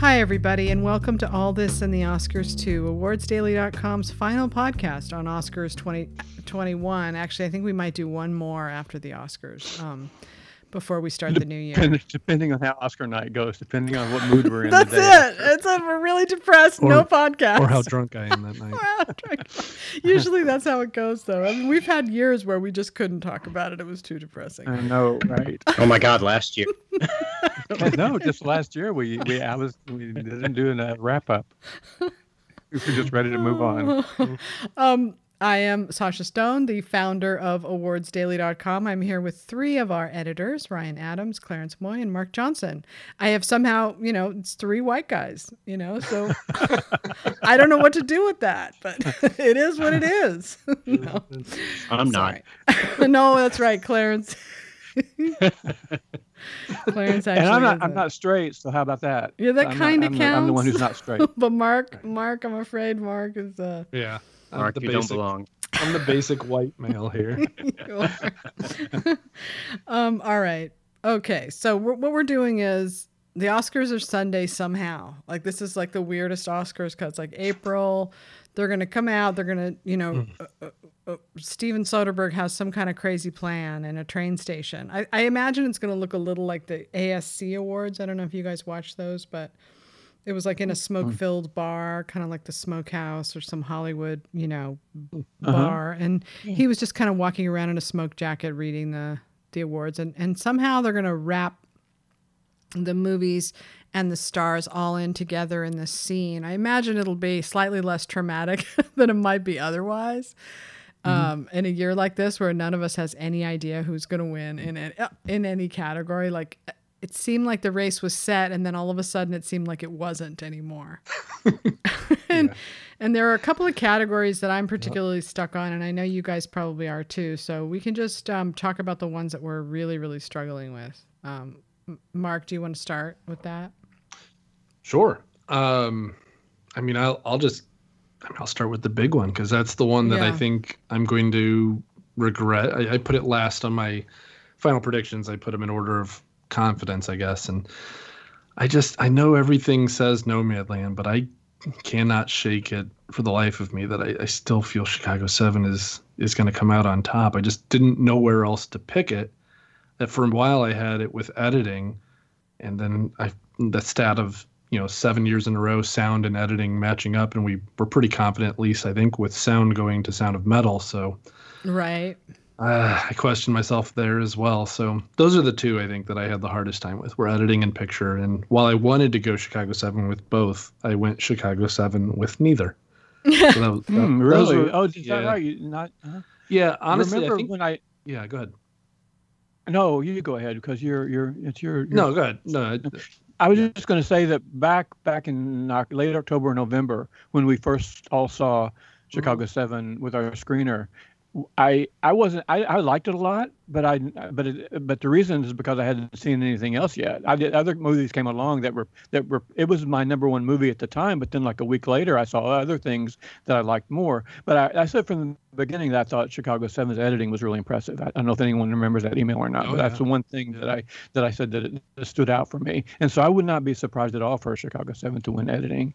Hi, everybody, and welcome to All This and the Oscars 2, awardsdaily.com's final podcast on Oscars 2021. Actually, I think we might do one more after the Oscars. Um, before we start the new year. Depending, depending on how Oscar night goes, depending on what mood we're in. That's it. It's a, we're really depressed. Or, no podcast. Or how drunk I am that night. Usually that's how it goes, though. I mean, we've had years where we just couldn't talk about it. It was too depressing. I know, right? oh my God! Last year. no, just last year we we I was we didn't do a wrap up. We were just ready to move on. um, I am Sasha Stone, the founder of awardsdaily.com. I'm here with three of our editors, Ryan Adams, Clarence Moye, and Mark Johnson. I have somehow, you know, it's three white guys, you know, so I don't know what to do with that, but it is what it is. no. I'm not. no, that's right, Clarence. Clarence actually. And I'm not. I'm not straight. So how about that? Yeah, that kind of counts. The, I'm the one who's not straight. but Mark, Mark, I'm afraid Mark is. uh Yeah. Mark, you basic, don't belong. I'm the basic white male here. um, all right. Okay. So we're, what we're doing is the Oscars are Sunday somehow. Like this is like the weirdest Oscars because like April, they're gonna come out. They're gonna, you know, mm. uh, uh, uh, Steven Soderbergh has some kind of crazy plan in a train station. I, I imagine it's gonna look a little like the ASC awards. I don't know if you guys watch those, but it was like in a smoke filled bar, kind of like the smokehouse or some Hollywood, you know, uh-huh. bar. And he was just kind of walking around in a smoke jacket reading the, the awards. And, and somehow they're going to wrap the movies and the stars all in together in this scene. I imagine it'll be slightly less traumatic than it might be otherwise. Mm-hmm. Um, in a year like this, where none of us has any idea who's going to win in in any category, like it seemed like the race was set and then all of a sudden it seemed like it wasn't anymore. and yeah. and there are a couple of categories that I'm particularly yep. stuck on and I know you guys probably are too. So we can just um, talk about the ones that we're really really struggling with. Um, Mark, do you want to start with that? Sure. Um, I mean, I'll I'll just I mean, I'll start with the big one because that's the one that yeah. I think I'm going to regret. I, I put it last on my final predictions. I put them in order of confidence, I guess. And I just I know everything says No Nomadland, but I cannot shake it for the life of me that I, I still feel Chicago Seven is is going to come out on top. I just didn't know where else to pick it. That for a while I had it with editing, and then I the stat of you know seven years in a row sound and editing matching up, and we were pretty confident, at least I think, with sound going to Sound of Metal. So right uh, I question myself there as well. So those are the two I think that I had the hardest time with. Were editing and picture, and while I wanted to go Chicago Seven with both, I went Chicago Seven with neither. So that was, that, mm, really? Were, oh, is yeah. that right? You not? Uh, yeah, honestly, I think when I yeah, go ahead. No, you go ahead because you're you're it's your. no, go ahead. No. I was just going to say that back back in late October, or November, when we first all saw Chicago mm-hmm. Seven with our screener, I I wasn't I, I liked it a lot, but I but it, but the reason is because I hadn't seen anything else yet. I did other movies came along that were that were it was my number one movie at the time, but then like a week later I saw other things that I liked more. But I, I said from the beginning that I thought Chicago Seven's editing was really impressive. I, I don't know if anyone remembers that email or not, oh, but yeah. that's the one thing that I that I said that it, that stood out for me. And so I would not be surprised at all for Chicago Seven to win editing,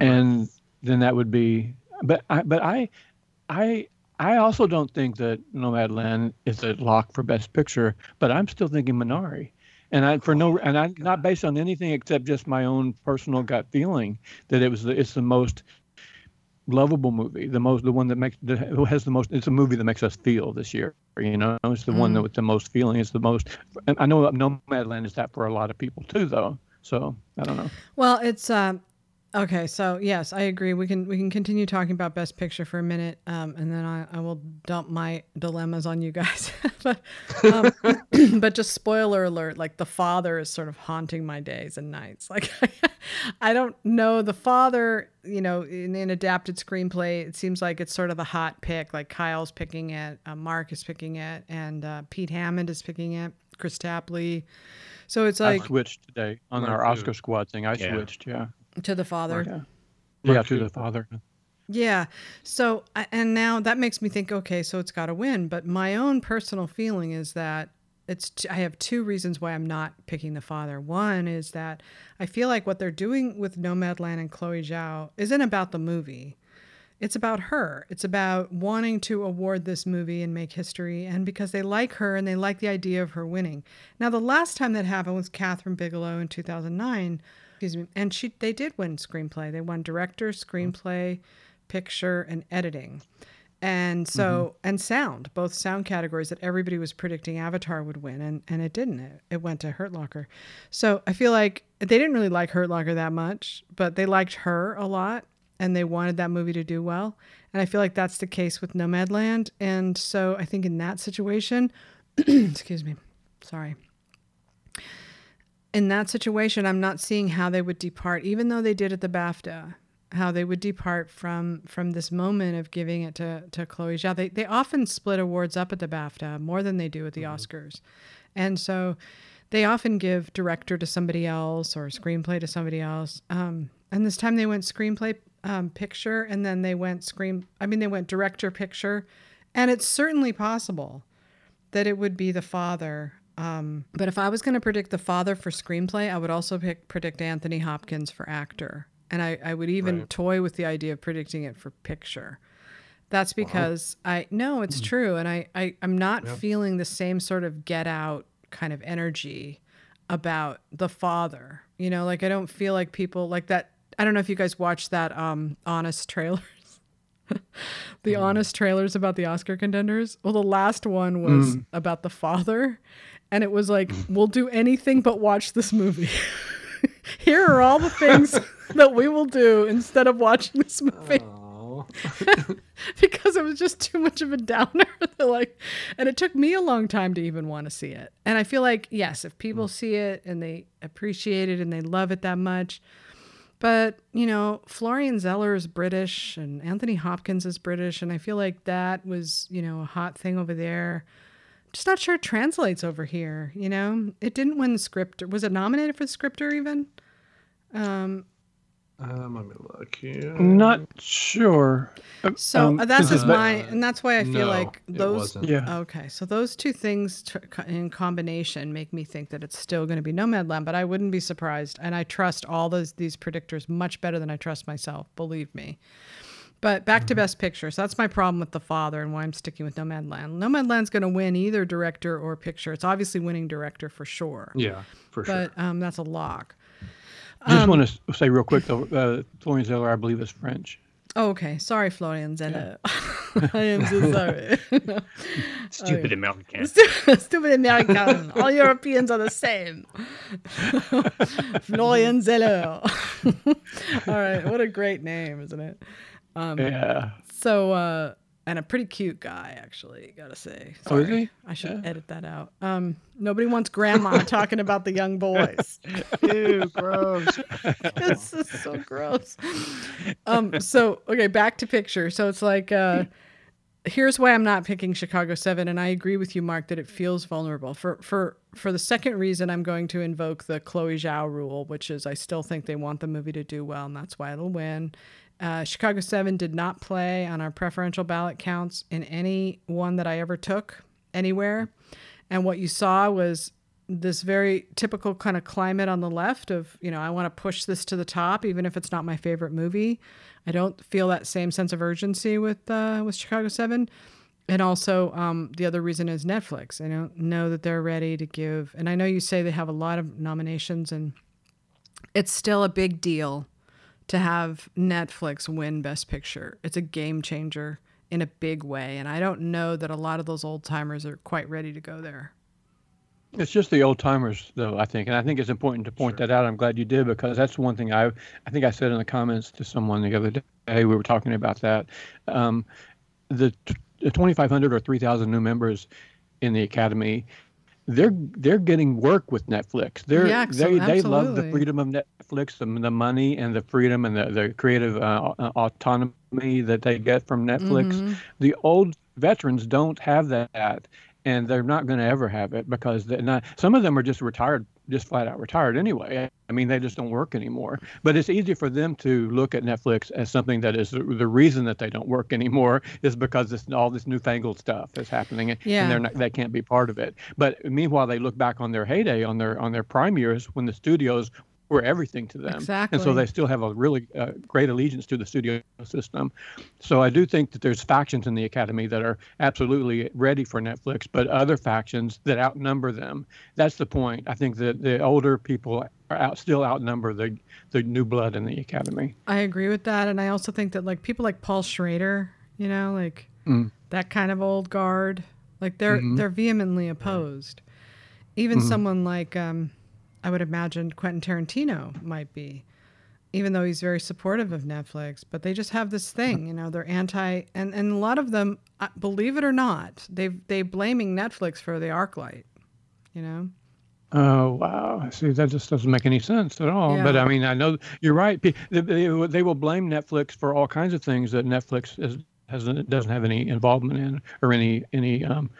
right. and then that would be. But I but I I I also don't think that Nomadland is a lock for Best Picture, but I'm still thinking Minari. And I for no and I not based on anything except just my own personal gut feeling that it was the, it's the most lovable movie, the most the one that makes that has the most. It's a movie that makes us feel this year. You know, it's the mm. one that with the most feeling. It's the most. And I know Nomadland is that for a lot of people too, though. So I don't know. Well, it's um, Okay, so yes, I agree. We can we can continue talking about Best Picture for a minute, um, and then I, I will dump my dilemmas on you guys. but um, but just spoiler alert: like the father is sort of haunting my days and nights. Like I don't know the father. You know, in an adapted screenplay, it seems like it's sort of the hot pick. Like Kyle's picking it, uh, Mark is picking it, and uh, Pete Hammond is picking it. Kris Tapley. So it's like I switched today on our Oscar squad thing. I yeah. switched, yeah to the father. Yeah, yeah to the father. Yeah. So, and now that makes me think, okay, so it's got to win. But my own personal feeling is that it's t- I have two reasons why I'm not picking the father. One is that I feel like what they're doing with Nomadland and Chloe Zhao isn't about the movie. It's about her. It's about wanting to award this movie and make history, and because they like her and they like the idea of her winning. Now, the last time that happened was Kathryn Bigelow in 2009, excuse me, and she they did win screenplay. They won director, screenplay, picture, and editing. And so mm-hmm. and sound both sound categories that everybody was predicting avatar would win and and it didn't. It, it went to hurt locker. So i feel like they didn't really like hurt locker that much but they liked her a lot and they wanted that movie to do well. And i feel like that's the case with nomadland. And so i think in that situation excuse me sorry in that situation i'm not seeing how they would depart even though they did at the bafta how they would depart from from this moment of giving it to to Chloe Zhao. They they often split awards up at the BAFTA more than they do at the mm-hmm. Oscars, and so they often give director to somebody else or screenplay to somebody else. Um, and this time they went screenplay um, picture, and then they went screen. I mean, they went director picture, and it's certainly possible that it would be the father. Um, but if I was going to predict the father for screenplay, I would also pick, predict Anthony Hopkins for actor and I, I would even right. toy with the idea of predicting it for picture. That's because wow. I no, it's mm. true, and I, I I'm not yeah. feeling the same sort of get out kind of energy about the father. You know, like I don't feel like people like that. I don't know if you guys watched that um honest trailers. the mm. honest trailers about the Oscar contenders. Well, the last one was mm. about the father, and it was like, we'll do anything but watch this movie. Here are all the things that we will do instead of watching this movie. because it was just too much of a downer. like, and it took me a long time to even want to see it. And I feel like, yes, if people mm. see it and they appreciate it and they love it that much, but you know, Florian Zeller is British and Anthony Hopkins is British, and I feel like that was you know a hot thing over there. Just not sure it translates over here. You know, it didn't win the script. Was it nominated for the scripter even? Um, um, let me look here. Not sure. So um, that's just my, and that's why I feel no, like those. Yeah. Okay, so those two things t- in combination make me think that it's still going to be Nomadland, but I wouldn't be surprised, and I trust all those these predictors much better than I trust myself. Believe me. But back to. Best Picture. So that's my problem with The Father and why I'm sticking with Nomadland. Nomadland's going to win either director or picture. It's obviously winning director for sure. Yeah, for sure. But um, that's a lock. I just um, want to say real quick though, uh, Florian Zeller, I believe, is French. Oh, okay. Sorry, Florian Zeller. Yeah. I am so sorry. Stupid okay. American. Stupid American. All Europeans are the same. Florian Zeller. All right. What a great name, isn't it? Um, yeah. So, uh, and a pretty cute guy, actually. Gotta say. Sorry. Oh, is he? I should yeah. edit that out. Um, nobody wants grandma talking about the young boys. Ew, gross. this is so gross. Um, so okay, back to picture. So it's like, uh, here's why I'm not picking Chicago Seven, and I agree with you, Mark, that it feels vulnerable. For for for the second reason, I'm going to invoke the Chloe Zhao rule, which is I still think they want the movie to do well, and that's why it'll win. Uh, Chicago 7 did not play on our preferential ballot counts in any one that I ever took anywhere. And what you saw was this very typical kind of climate on the left of, you know, I want to push this to the top, even if it's not my favorite movie. I don't feel that same sense of urgency with uh, with Chicago 7. And also, um, the other reason is Netflix. I don't know that they're ready to give. And I know you say they have a lot of nominations, and it's still a big deal to have Netflix win Best Picture. It's a game changer in a big way. And I don't know that a lot of those old timers are quite ready to go there. It's just the old timers, though. I think, and I think it's important to point sure. that out. I'm glad you did because that's one thing I, I think I said in the comments to someone the other day. We were talking about that. Um, the, the 2,500 or 3,000 new members in the academy they're they're getting work with Netflix. They're yeah, they they love the freedom of Netflix, the, the money and the freedom and the the creative uh, autonomy that they get from Netflix. Mm-hmm. The old veterans don't have that, and they're not going to ever have it because not, some of them are just retired, just flat out retired anyway. I mean, they just don't work anymore. But it's easy for them to look at Netflix as something that is the, the reason that they don't work anymore is because it's all this newfangled stuff is happening, Yeah. and they're not, they can't be part of it. But meanwhile, they look back on their heyday, on their on their prime years when the studios were everything to them, and so they still have a really uh, great allegiance to the studio system. So I do think that there's factions in the academy that are absolutely ready for Netflix, but other factions that outnumber them. That's the point. I think that the older people are out, still outnumber the the new blood in the academy. I agree with that, and I also think that like people like Paul Schrader, you know, like Mm. that kind of old guard, like they're Mhm. they're vehemently opposed. Even Mhm. someone like um, I would imagine Quentin Tarantino might be, even though he's very supportive of Netflix. But they just have this thing, you know, they're anti, and and a lot of them, uh, believe it or not, they they blaming Netflix for the ArcLight, you know. Oh wow! See, that just doesn't make any sense at all. But I mean, I know you're right. They, they, will blame Netflix for all kinds of things that Netflix is, hasn't doesn't have any involvement in or any any um,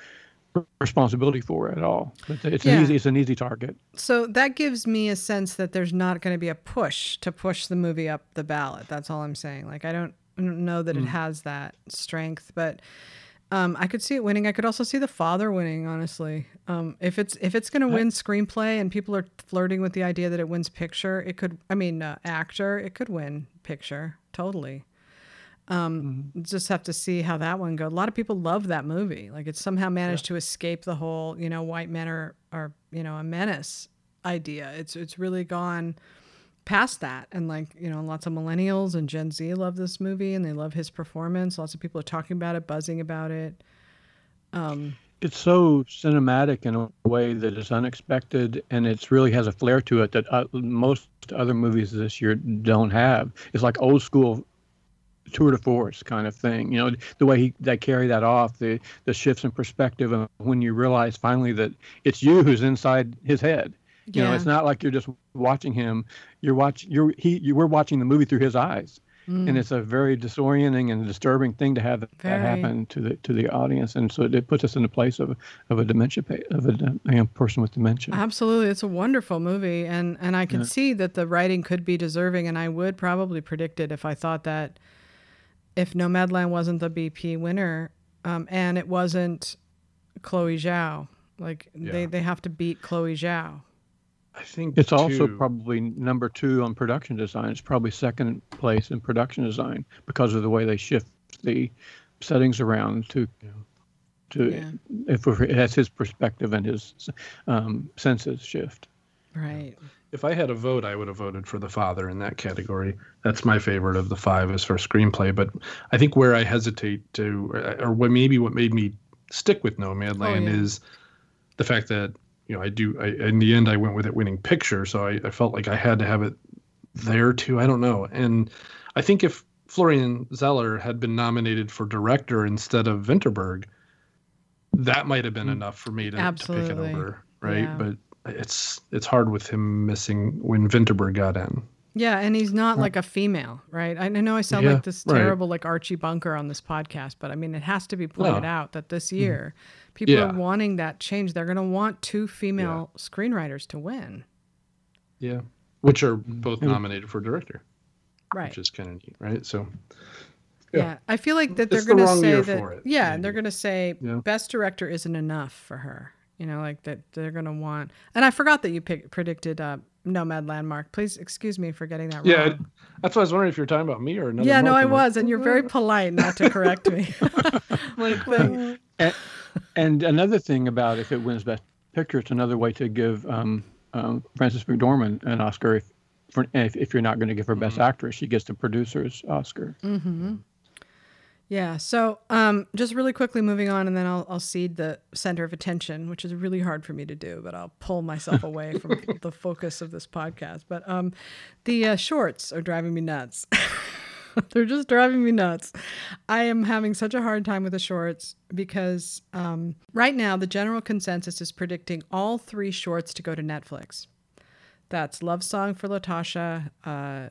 responsibility for at all. But it's Yeah. an easy it's an easy target. So that gives me a sense that there's not going to be a push to push the movie up the ballot. That's all I'm saying. Like I don't, I don't know that it has that strength, but um, I could see it winning. I could also see the father winning. Honestly, um, if it's if it's going to win screenplay and people are flirting with the idea that it wins picture, it could. I mean, uh, actor, it could win picture totally. Um, Just have to see how that one goes. A lot of people love that movie. Like it somehow managed to escape the whole, you know, white men are are you know a menace idea. It's it's really gone past that, and like you know, lots of millennials and Gen Z love this movie, and they love his performance. Lots of people are talking about it, buzzing about it. Um, It's so cinematic in a way that is unexpected, and it's really has a flair to it that uh, most other movies this year don't have. It's like old school tour de force kind of thing. You know, the way he they carry that off, the the shifts in perspective, and when you realize finally that it's you who's inside his head. You know, it's not like you're just watching him. You're watching. You're he. You, we're watching the movie through his eyes, mm, and it's a very disorienting and disturbing thing to have that Very. happen to the to the audience, and so it puts us in the place of of a dementia of a know, person with dementia. Absolutely, it's a wonderful movie, and and I can Yeah. see that the writing could be deserving, and I would probably predict it if I thought that if Nomadland wasn't the BP winner, um, and it wasn't Chloe Zhao, like they Yeah. they have to beat Chloe Zhao. I think It's also probably number two on production design. It's probably second place in production design because of the way they shift the settings around to to Yeah. if it has his perspective and his um, senses shift. Right. If I had a vote, I would have voted for the father in that category. That's my favorite of the five as for screenplay. But I think where I hesitate to, or- what maybe what made me stick with Nomadland oh, yeah. is the fact that you know I do. I, in the end, I went with it winning picture, so I, I felt like I had to have it there too. I don't know, and I think if Florian Zeller had been nominated for director instead of Vinterberg, that might have been mm, enough for me to, to pick it over, right? Yeah. But it's it's hard with him missing when Vinterberg got in. Yeah, and he's not like a female, right? I know I sound Yeah, like this right. terrible like Archie Bunker on this podcast, but I mean it has to be pointed No. out that this mm-hmm. year people Yeah. are wanting that change. They're going to want two female screenwriters to win. Yeah, which are mm-hmm. both nominated for director, Right. which is kind of neat, right? So Yeah. Yeah. I feel like that they're going to wrong say that. for it, yeah, maybe. they're going to say Yeah. best director isn't enough for her. You know, like that they're going to want. And I forgot that you pick, predicted uh, Nomadland Mark. Please excuse me for getting that yeah, wrong. Yeah, that's why I was wondering if you're talking about me or another. Yeah, no. I I'm like, was, and you're very polite not to correct me. like, thank- And, and another thing about if it wins Best Picture, it's another way to give um, um, Frances McDormand an Oscar. If, for, if, if you're not going to give her Best Actress, she gets the producer's Oscar. Mm-hmm. Yeah. So, um, just really quickly moving on, and then I'll I'll cede the center of attention, which is really hard for me to do, but I'll pull myself away from the focus of this podcast. But um, the uh, shorts are driving me nuts. They're just driving me nuts. I am having such a hard time with the shorts because um, right now the general consensus is predicting all three shorts to go to Netflix. That's Love Song for Latasha, uh,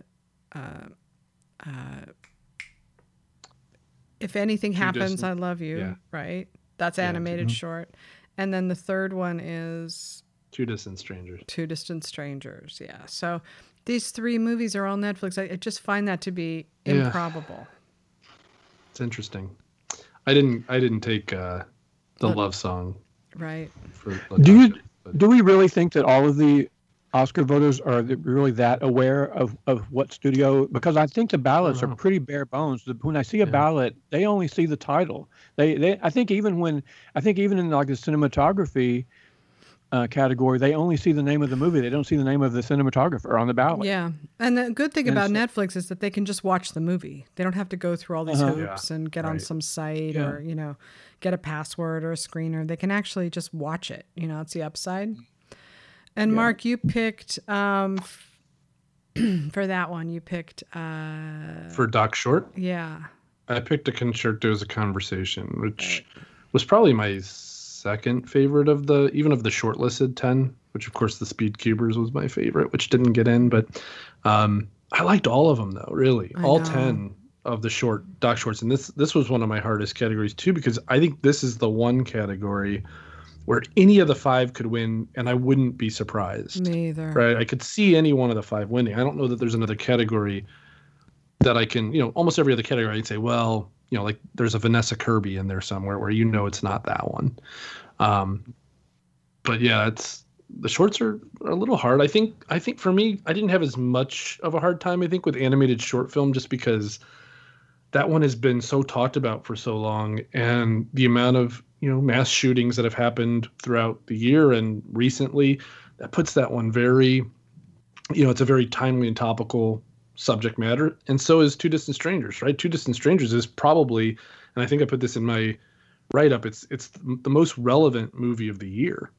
If Anything Happens, Distant. I Love You, Yeah. right? That's Yeah. animated short. And then the third one is Two Distant Strangers. Two Distant Strangers. Yeah. So these three movies are all on Netflix. I, I just find that to be Yeah. improbable. It's interesting. I didn't. I didn't take uh, the Look- love song Right. for. Do you- but- Do we really think that all of the Oscar voters are really that aware of, of what studio? Because I think the ballots are pretty bare bones. When I see a Yeah. ballot, they only see the title. They, they, I think even when I think even in like the cinematography uh, category, they only see the name of the movie. They don't see the name of the cinematographer on the ballot. Yeah. And the good thing And about Netflix is that they can just watch the movie. They don't have to go through all these Uh-huh. hoops and get on some site Yeah. or, you know, get a password or a screener. They can actually just watch it. You know, it's the upside. And Yeah. Mark, you picked um for that one, you picked uh for Doc Short, yeah. I picked a concerto as a conversation, which was probably my second favorite of the even of the shortlisted ten. Which of course the Speed Cubers was my favorite, which didn't get in, but um, I liked all of them though. Really, I all know. ten of the short doc shorts, and this this was one of my hardest categories too because I think this is the one category where any of the five could win, and I wouldn't be surprised Neither. right? I could see any one of the five winning. I don't know that there's another category that I can, you know, almost every other category I'd say, well, you know, like there's a Vanessa Kirby in there somewhere where you know it's not that one. Um, but yeah, it's the shorts are, are a little hard. I think I think for me, I didn't have as much of a hard time. I think with animated short film just because that one has been so talked about for so long, and the amount of you know mass shootings that have happened throughout the year and recently that puts that one very you know it's a very timely and topical subject matter and so is two distant strangers right? Two distant strangers is probably and i think i put this in my write up it's it's the most relevant movie of the year.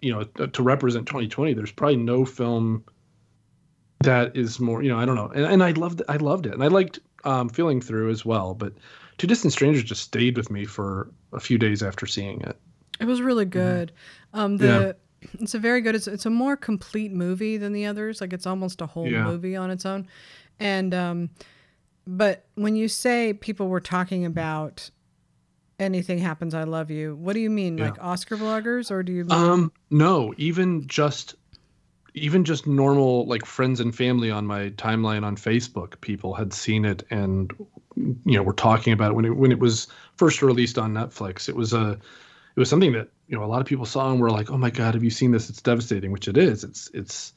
You know uh, to represent 2020 there's probably no film that is more you know i don't know and, and i loved i loved it and i liked um feeling through as well but two distant strangers just stayed with me for a few days after seeing it It was really good. Um, the it's a very good. It's it's a more complete movie than the others. Like it's almost a whole Yeah. movie on its own. And um, but when you say people were talking about anything happens, I love you. What do you mean, Yeah. like Oscar bloggers, or do you mean? Um, no, even just even just normal like friends and family on my timeline on Facebook, people had seen it and you know were talking about it when it when it was first released on Netflix. It was a it was something that you know a lot of people saw and were like, "Oh my god, have you seen this? It's devastating," which it is. It's it's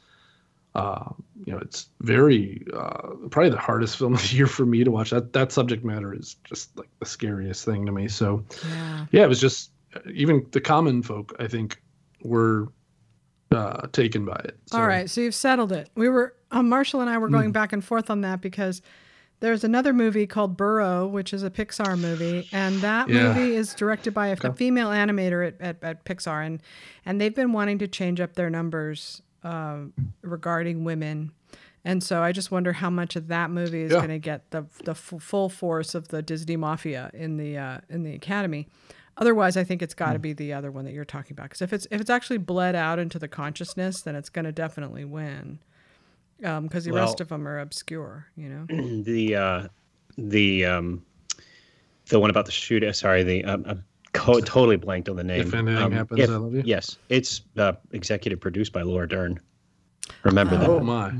uh, you know it's very uh, probably the hardest film of the year for me to watch. That that subject matter is just like the scariest thing to me. So yeah. yeah, it was just even the common folk. I think were uh, taken by it. So, All right, so you've settled it. We were um, Marshall and I were going back and forth on that because there's another movie called Burrow, which is a Pixar movie, and that Yeah. movie is directed by a, a Okay. female animator at, at, at Pixar, and and they've been wanting to change up their numbers uh, regarding women. And so I just wonder how much of that movie is Yeah. going to get the the f- full force of the Disney mafia in the uh, in the Academy. Otherwise, I think it's got to be the other one that you're talking about. Because if it's if it's actually bled out into the consciousness, then it's going to definitely win. Because the rest of them are obscure, you know. the uh, the um, the one about the shooter. Sorry, the um, I'm co- totally blanked on the name. If anything Um, happens, if- I love you. Yes, it's uh, executive produced by Laura Dern. Remember Oh that? Oh my.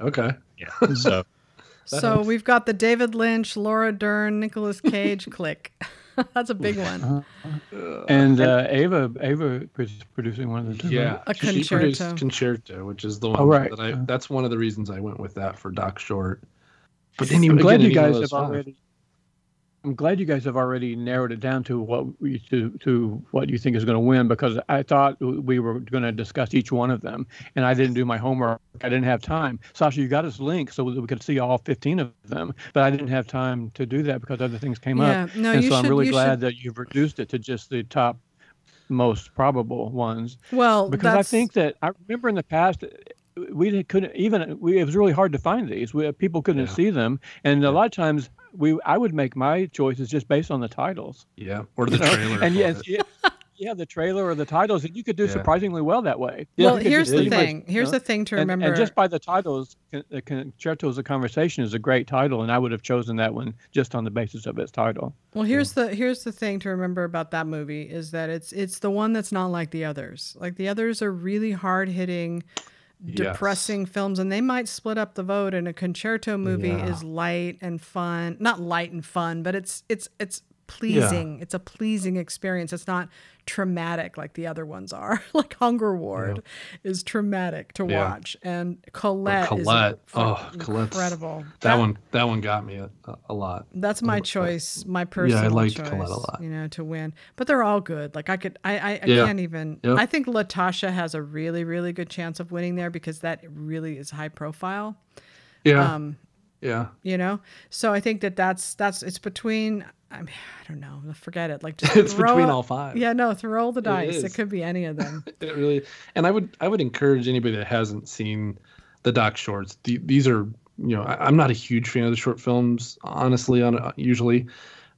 Okay. Yeah. So So helps. we've got the David Lynch, Laura Dern, Nicolas Cage click. That's a big one. And uh, Ava Ava is producing one of the two. Yeah, A she concerto. produced concerto, which is the one Oh, right. that I. Uh. That's one of the reasons I went with that for Doc Short. But I'm then glad you any one of guys those have five. already. I'm glad you guys have already narrowed it down to what we, to to what you think is going to win because I thought we were going to discuss each one of them and I didn't do my homework. I didn't have time. Sasha, you got us links so that we could see all 15 of them, but I didn't have time to do that because other things came Yeah, up. no, and you so I'm really glad should- that you've reduced it to just the top most probable ones Well, because I think that I remember in the past we couldn't even we, it was really hard to find these. We, people couldn't Yeah. see them, and Yeah. a lot of times we I would make my choices just based on the titles. Yeah, or the you know? trailer. And yes, it. yeah, the trailer or the titles, and you could do Yeah. surprisingly well that way. well, You here's the pretty much, thing. you Here's know, the thing to remember. and just by the titles, con- the Concertos of Conversation is a great title, and I would have chosen that one just on the basis of its title. Well, here's the here's the thing to remember about that movie is that it's it's the one that's not like the others. Like the others are really hard hitting, depressing films, and they might split up the vote. And a concerto movie Yeah. is light and fun, not light and fun, but it's it's it's pleasing. It's a pleasing experience. It's not traumatic like the other ones are. like Hunger Ward is traumatic to Yeah. watch, and Colette, Colette. is Oh, Colette's- incredible. That one that one got me a, a lot. That's my choice, my personal liked choice, Colette a lot. you know, to win. But they're all good. Like I could, I, I, I Yeah. can't even. Yep. I think Latasha has a really, really good chance of winning there because that really is high profile. Yeah. Um, yeah. you know, so I think that that's that's it's between. I mean, I don't know. Forget it. Like just It's between it- all five. Yeah, no, throw the dice. It could be any of them. It really and I would I would encourage anybody that hasn't seen the doc shorts. The, these are you know I, I'm not a huge fan of the short films honestly on usually,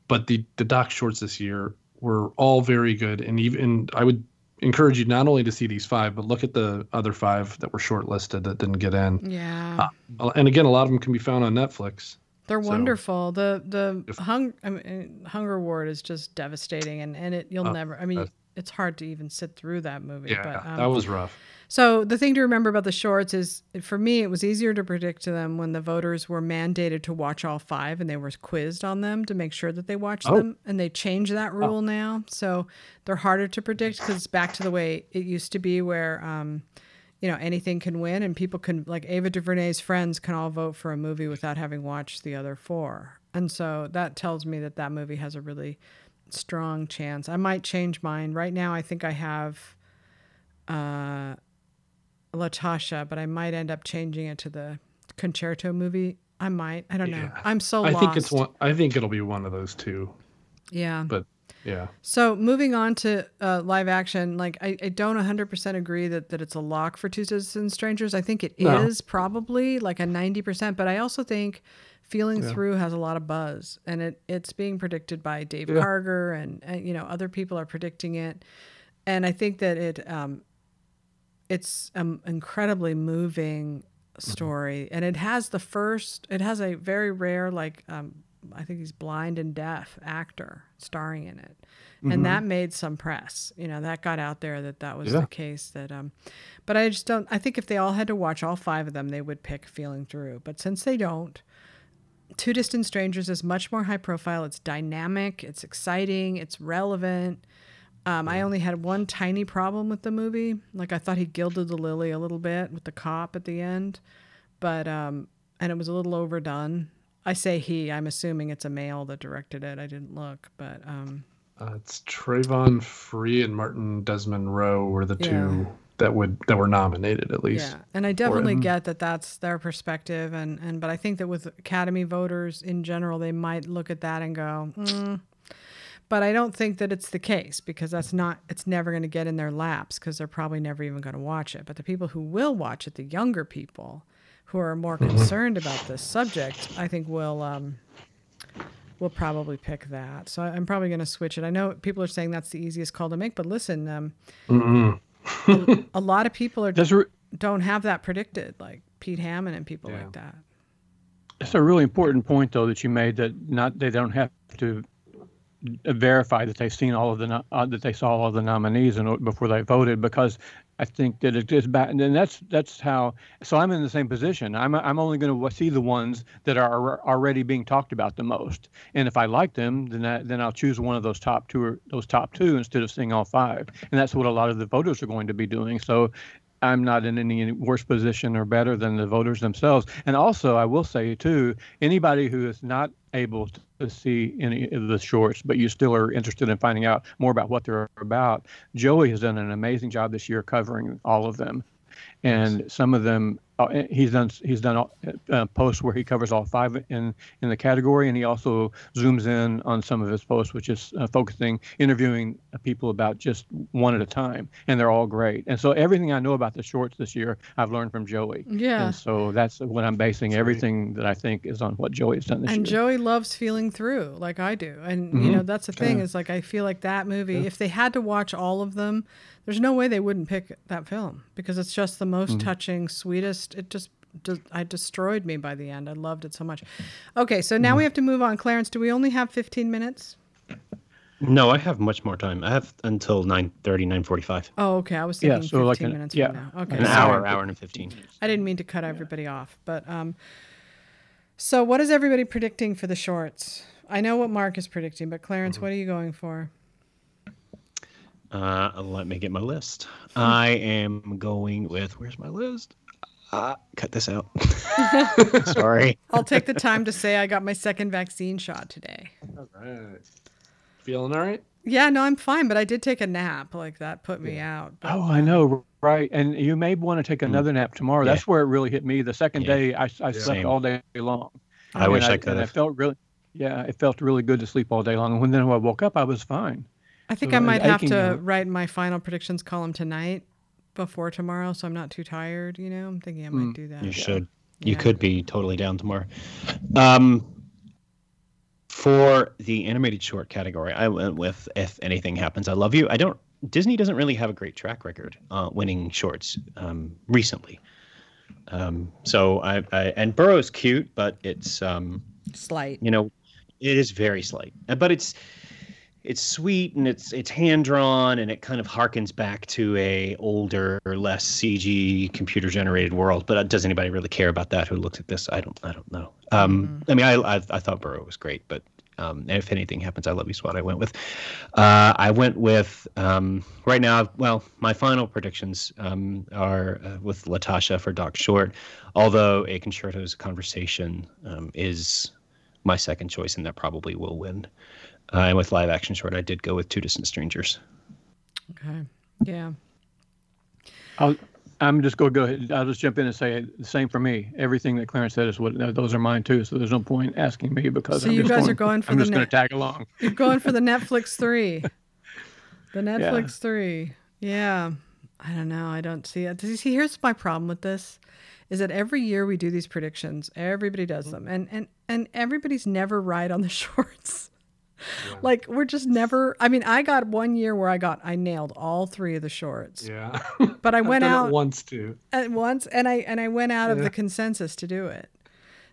but the the doc shorts this year were all very good and even I would encourage you not only to see these five but look at the other five that were shortlisted that didn't get in. Yeah, Uh, And again, a lot of them can be found on Netflix. They're so- wonderful. The the If- hung I mean, Hunger Ward is just devastating, and and it you'll Oh, never. I mean, it's hard to even sit through that movie. Yeah, but, um, that was rough. So the thing to remember about the shorts is, for me, it was easier to predict to them when the voters were mandated to watch all five and they were quizzed on them to make sure that they watched Oh. them. And they changed that rule now, so they're harder to predict because it's back to the way it used to be, where um, you know anything can win and people can like Ava DuVernay's friends can all vote for a movie without having watched the other four. And so that tells me that that movie has a really strong chance. I might change mine. Right now, I think I have uh, Latasha, but I might end up changing it to the concerto movie. I might. I don't know. Yeah. I'm so I lost. think it's one. I think it'll be one of those two. Yeah. But yeah, So moving on to uh, live action, like I, I don't 100% agree that, that it's a lock for Two Distant Strangers. I think it is No. probably like a 90%, but I also think Feeling Yeah. Through has a lot of buzz and it it's being predicted by Dave Yeah. Karger and, and, you know, other people are predicting it. And I think that it um, it's an incredibly moving story and it has the first it has a very rare like um, i think he's blind and deaf actor starring in it. And that made some press. You know that got out there that that was Yeah. the case that um but i just don't i think if they all had to watch all five of them they would pick feeling through. But since they don't two distant strangers is much more high profile. It's dynamic. It's exciting. It's relevant. Um, I only had one tiny problem with the movie. Like I thought he gilded the lily a little bit with the cop at the end, but um, and it was a little overdone. I say he. I'm assuming it's a male that directed it. I didn't look, but um, uh, it's Travon Free and Martin Desmond Roe were the Yeah. two that would that were nominated at least. yeah. And I definitely get that that's their perspective, and and but I think that with Academy voters in general, they might look at that and go. Mm. But I don't think that it's the case because that's not, it's never going to get in their laps because they're probably never even going to watch it. But the people who will watch it, the younger people who are more concerned about this subject, I think will, um, will probably pick that. So I'm probably going to switch it. I know people are saying that's the easiest call to make, but listen, um, Mm-mm. a lot of people are, re- don't have that predicted, like Pete Hammond and people Yeah. like that. It's a really important point, though, that you made that not they don't have to verify that they've seen all of the uh, that they saw all of the nominees in, o- before they voted because I think that it is back and that's that's how so I'm in the same position. I'm I'm only going to see the ones that are already being talked about the most. And if I like them then I, then I'll choose one of those top two or those top two instead of seeing all five. And that's what a lot of the voters are going to be doing. So I'm not in any worse position or better than the voters themselves. And also, I will say too, anybody who is not able to see any of the shorts, but you still are interested in finding out more about what they're about, Joey has done an amazing job this year covering all of them. And some of them uh, he's done he's done uh, posts where he covers all five in in the category, and he also zooms in on some of his posts, which is uh, focusing interviewing people about just one at a time, and they're all great. And so everything I know about the shorts this year, I've learned from Joey. Yeah. And so that's what I'm basing that's everything great. that I think is on what Joey has done this and year. And Joey loves feeling through, like I do, and mm-hmm. you know that's the thing yeah. is like I feel like that movie. Yeah. If they had to watch all of them there's no way they wouldn't pick that film because it's just the most mm-hmm. touching, sweetest. It just I destroyed me by the end. I loved it so much. Okay, so now mm-hmm. we have to move on. Clarence, do we only have 15 minutes? No, I have much more time. I have until 9.30, 9.45. Oh, okay. I was thinking yeah, so 15 like an, minutes yeah, from now. Okay. An hour, hour and 15. I didn't mean to cut everybody off. But um, so what is everybody predicting for the shorts? I know what Mark is predicting, but Clarence, mm-hmm. what are you going for? Uh, let me get my list. I am going with where's my list? Uh, cut this out. Sorry. I'll take the time to say I got my second vaccine shot today. All right. Feeling all right? Yeah, no, I'm fine, but I did take a nap. Like that put me out. But, oh, I know, right? And you may want to take mm. another nap tomorrow. Yeah. That's where it really hit me. The second yeah. day, I, I slept Same. all day long. I and wish I, I could. And I felt really, yeah, it felt really good to sleep all day long. And when then when I woke up, I was fine. I think so I might have to write my final predictions column tonight before tomorrow, so I'm not too tired. You know, I'm thinking I might mm, do that. You should. Yeah. You could be totally down tomorrow. Um, for the animated short category, I went with "If Anything Happens, I Love You." I don't. Disney doesn't really have a great track record uh, winning shorts um, recently. Um, so I, I and Burrow's cute, but it's um, slight. You know, it is very slight, but it's it's sweet and it's it's hand drawn and it kind of harkens back to a older, less CG computer generated world. But does anybody really care about that? Who looks at this? I don't. I don't know. Um, mm-hmm. I mean, I, I, I thought Burrow was great, but um, if anything happens, I love you. SWAT. I went with. Uh, I went with um, right now. Well, my final predictions um, are uh, with Latasha for Doc Short. Although a concerto's conversation um, is my second choice, and that probably will win. Uh, and with live action short, I did go with Two Distant Strangers. Okay. Yeah. I'll, I'm just going to go ahead. I'll just jump in and say the same for me. Everything that Clarence said is what those are mine too. So there's no point asking me because so I'm you guys going, are going for I'm the just going to tag along. You're going for the Netflix three. The Netflix yeah. three. Yeah. I don't know. I don't see it. See, here's my problem with this is that every year we do these predictions. Everybody does them. And and and everybody's never right on the shorts. Yeah. Like we're just never. I mean, I got one year where I got I nailed all three of the shorts. Yeah, but I went out once too. At once, and I and I went out yeah. of the consensus to do it.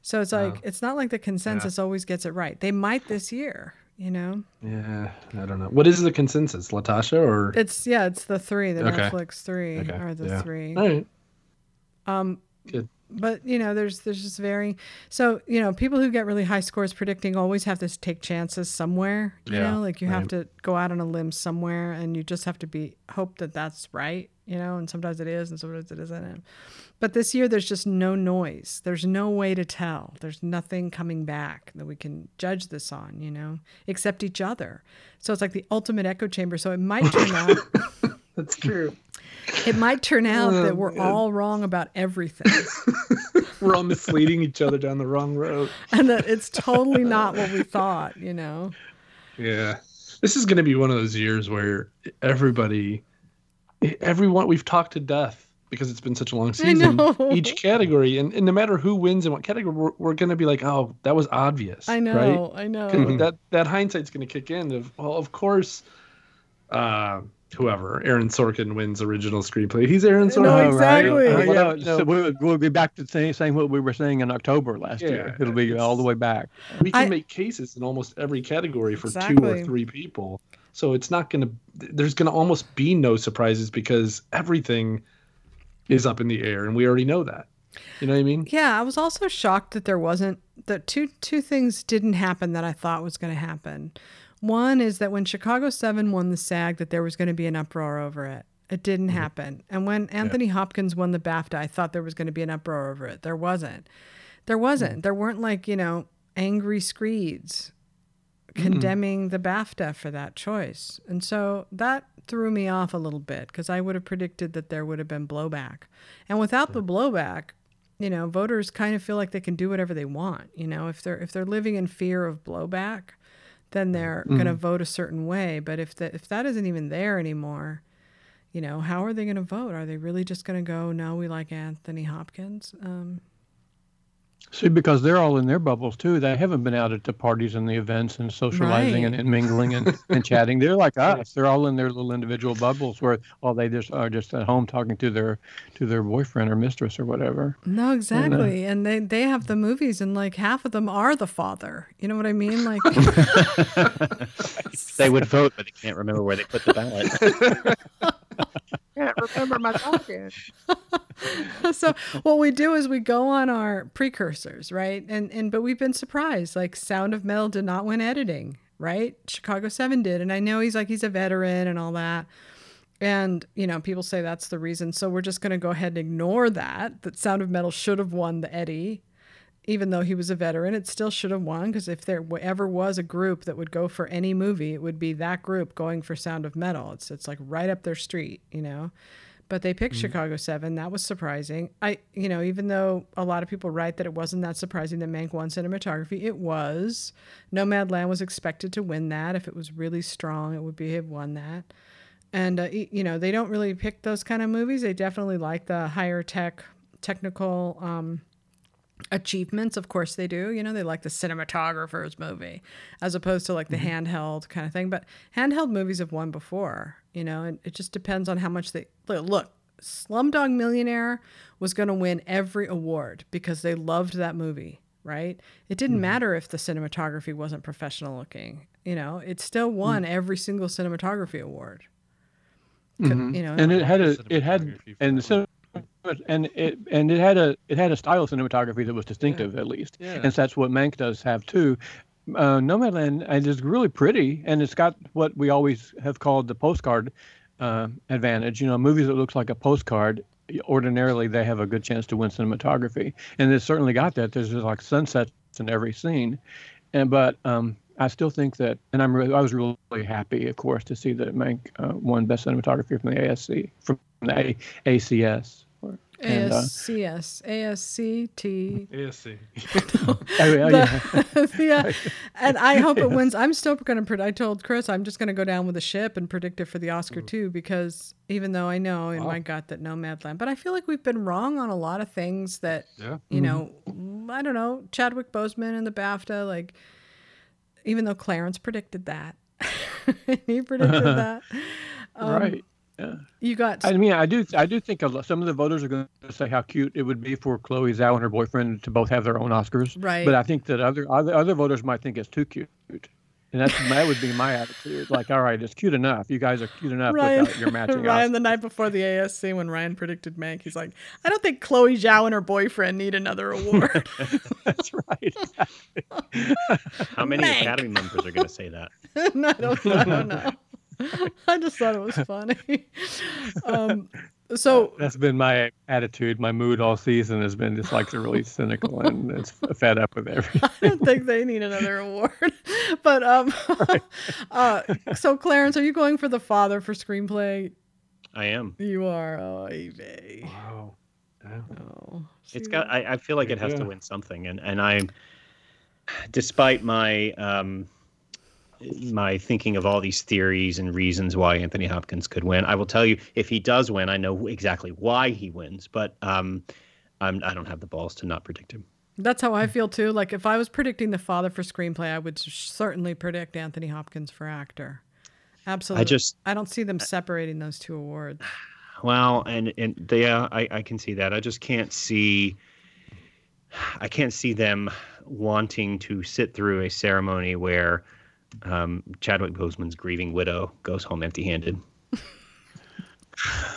So it's like it's not like the consensus yeah. always gets it right. They might this year, you know. Yeah, I don't know. What is the consensus, Latasha or? It's yeah, it's the three. The okay. Netflix three okay. are the three. All right. Um. Good but you know there's there's just very so you know people who get really high scores predicting always have to take chances somewhere you yeah, know like you right. have to go out on a limb somewhere and you just have to be hope that that's right you know and sometimes it is and sometimes it isn't. But this year there's just no noise. There's no way to tell. There's nothing coming back that we can judge this on you know except each other. So it's like the ultimate echo chamber. So it might turn out that's true it might turn out oh, that we're man. all wrong about everything. we're all misleading each other down the wrong road. And that it's totally not what we thought, you know? Yeah. This is going to be one of those years where everybody, everyone, we've talked to death because it's been such a long season. Each category, and, and no matter who wins in what category, we're, we're going to be like, oh, that was obvious. I know, right? I know. That that hindsight's going to kick in. Of well, of course, uh, whoever Aaron Sorkin wins original screenplay. He's Aaron Sorkin, no, exactly. right? Uh, yeah, no. so we'll, we'll be back to saying, saying what we were saying in October last yeah, year. It'll be all the way back. We can I, make cases in almost every category for exactly. two or three people. So it's not going to. There's going to almost be no surprises because everything is up in the air, and we already know that. You know what I mean? Yeah, I was also shocked that there wasn't that two two things didn't happen that I thought was going to happen. One is that when Chicago 7 won the SAG, that there was going to be an uproar over it. It didn't mm-hmm. happen. And when Anthony yeah. Hopkins won the BAFTA, I thought there was going to be an uproar over it. There wasn't. There wasn't. Mm-hmm. There weren't like, you know, angry screeds condemning the BAFTA for that choice. And so that threw me off a little bit because I would have predicted that there would have been blowback. And without the blowback, you know, voters kind of feel like they can do whatever they want. You know, if they're if they're living in fear of blowback, then they're going to vote a certain way. But if that if that isn't even there anymore, you know, how are they going to vote? Are they really just going to go, no, we like Anthony Hopkins? Um, See, because they're all in their bubbles too. They haven't been out at the parties and the events and socializing Right. and, and mingling and, and chatting. They're like us. They're all in their little individual bubbles where all they just are just at home talking to their to their boyfriend or mistress or whatever. no, uh, exactly. And they they have the movies, and like half of them are the father. You know what I mean? Like, They would vote, but they can't remember where they put the ballot. Can't remember my talking. so what we do is we go on our precursors, right? And and but we've been surprised. Like Sound of Metal did not win editing, right? Chicago Seven did, and I know he's like he's a veteran and all that. And you know, people say that's the reason. So we're just going to go ahead and ignore that. That Sound of Metal should have won the Eddie, even though he was a veteran. It still should have won because if there ever was a group that would go for any movie, it would be that group going for Sound of Metal. It's it's like right up their street, you know but they picked Chicago 7. That was surprising. I, you know, even though a lot of people write that it wasn't that surprising that Mank won cinematography, it was. Nomadland was expected to win that. If it was really strong, it would be have won that. And, uh, you know, they don't really pick those kind of movies. They definitely like the higher tech, technical um, achievements. Of course they do. You know, they like the cinematographer's movie as opposed to like the mm-hmm. handheld kind of thing. But handheld movies have won before, you know, and it just depends on how much they look. look Slumdog Millionaire was going to win every award because they loved that movie, right? It didn't mm-hmm. matter if the cinematography wasn't professional looking. You know, it still mm. won every single cinematography award. C- Mhm. You know, and it had a it had and the for and it and it had a it had a style of cinematography that was distinctive at least. Yeah. and so that's what mank does have too. Uh, nomadland and it's really pretty and it's got what we always have called the postcard uh, advantage. You know movies that looks like a postcard ordinarily they have a good chance to win cinematography. And it's certainly got that. There's just like sunsets in every scene. And but um I still think that, and I'm really, I was really happy, of course, to see that Mank uh, won Best Cinematography from the ASC, from the A- ACS. Or- and, uh, ASCS, ASCT. ASC. oh, yeah, yeah. The- yeah, and I hope it wins. I'm still going to predict. I told Kris I'm just going to go down with the ship and predict it for the Oscar too, because even though I know in my gut that Nomadland, but I feel like we've been wrong on a lot of things that Yeah. you know. I don't know Chadwick Boseman and the BAFTA, like even though Clarence predicted that, he predicted that. Um, right. Yeah. You got I mean, I do, I do think a lo- some of the voters are going to say how cute it would be for Chloe Zhao and her boyfriend to both have their own Oscars. Right. But I think that other other, other voters might think it's too cute. And that's that would be my attitude. Like, all right, it's cute enough. You guys are cute enough Ryan, without your matching Ryan Oscars. the night before the ASC when Ryan predicted Mank, he's like, I don't think Chloe Zhao and her boyfriend need another award. That's right. How many Mank. Academy members are going to say that? No, I don't, I don't know. I just thought it was funny. Um, so That's been my attitude. My mood all season has been just like really cynical and it's fed up with everything. I don't think they need another award. But um, uh, so Clarence, are you going for the father for screenplay? I am. You are. Oh, Evie. Wow. Yeah. Oh, It's see got. I, I feel like it has to win something, and and I, despite my um, my thinking of all these theories and reasons why Anthony Hopkins could win, I will tell you if he does win, I know exactly why he wins, but um, I'm I don't have the balls to not predict him. That's how I feel too. Like if I was predicting the father for screenplay, I would certainly predict Anthony Hopkins for actor. Absolutely. I just I don't see them separating those two awards. Well, and and yeah, I, I can see that. I just can't see. I can't see them wanting to sit through a ceremony where um, Chadwick Boseman's grieving widow goes home empty-handed.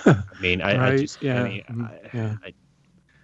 I mean, I, I just, yeah, I, mean, mm, I, yeah. I,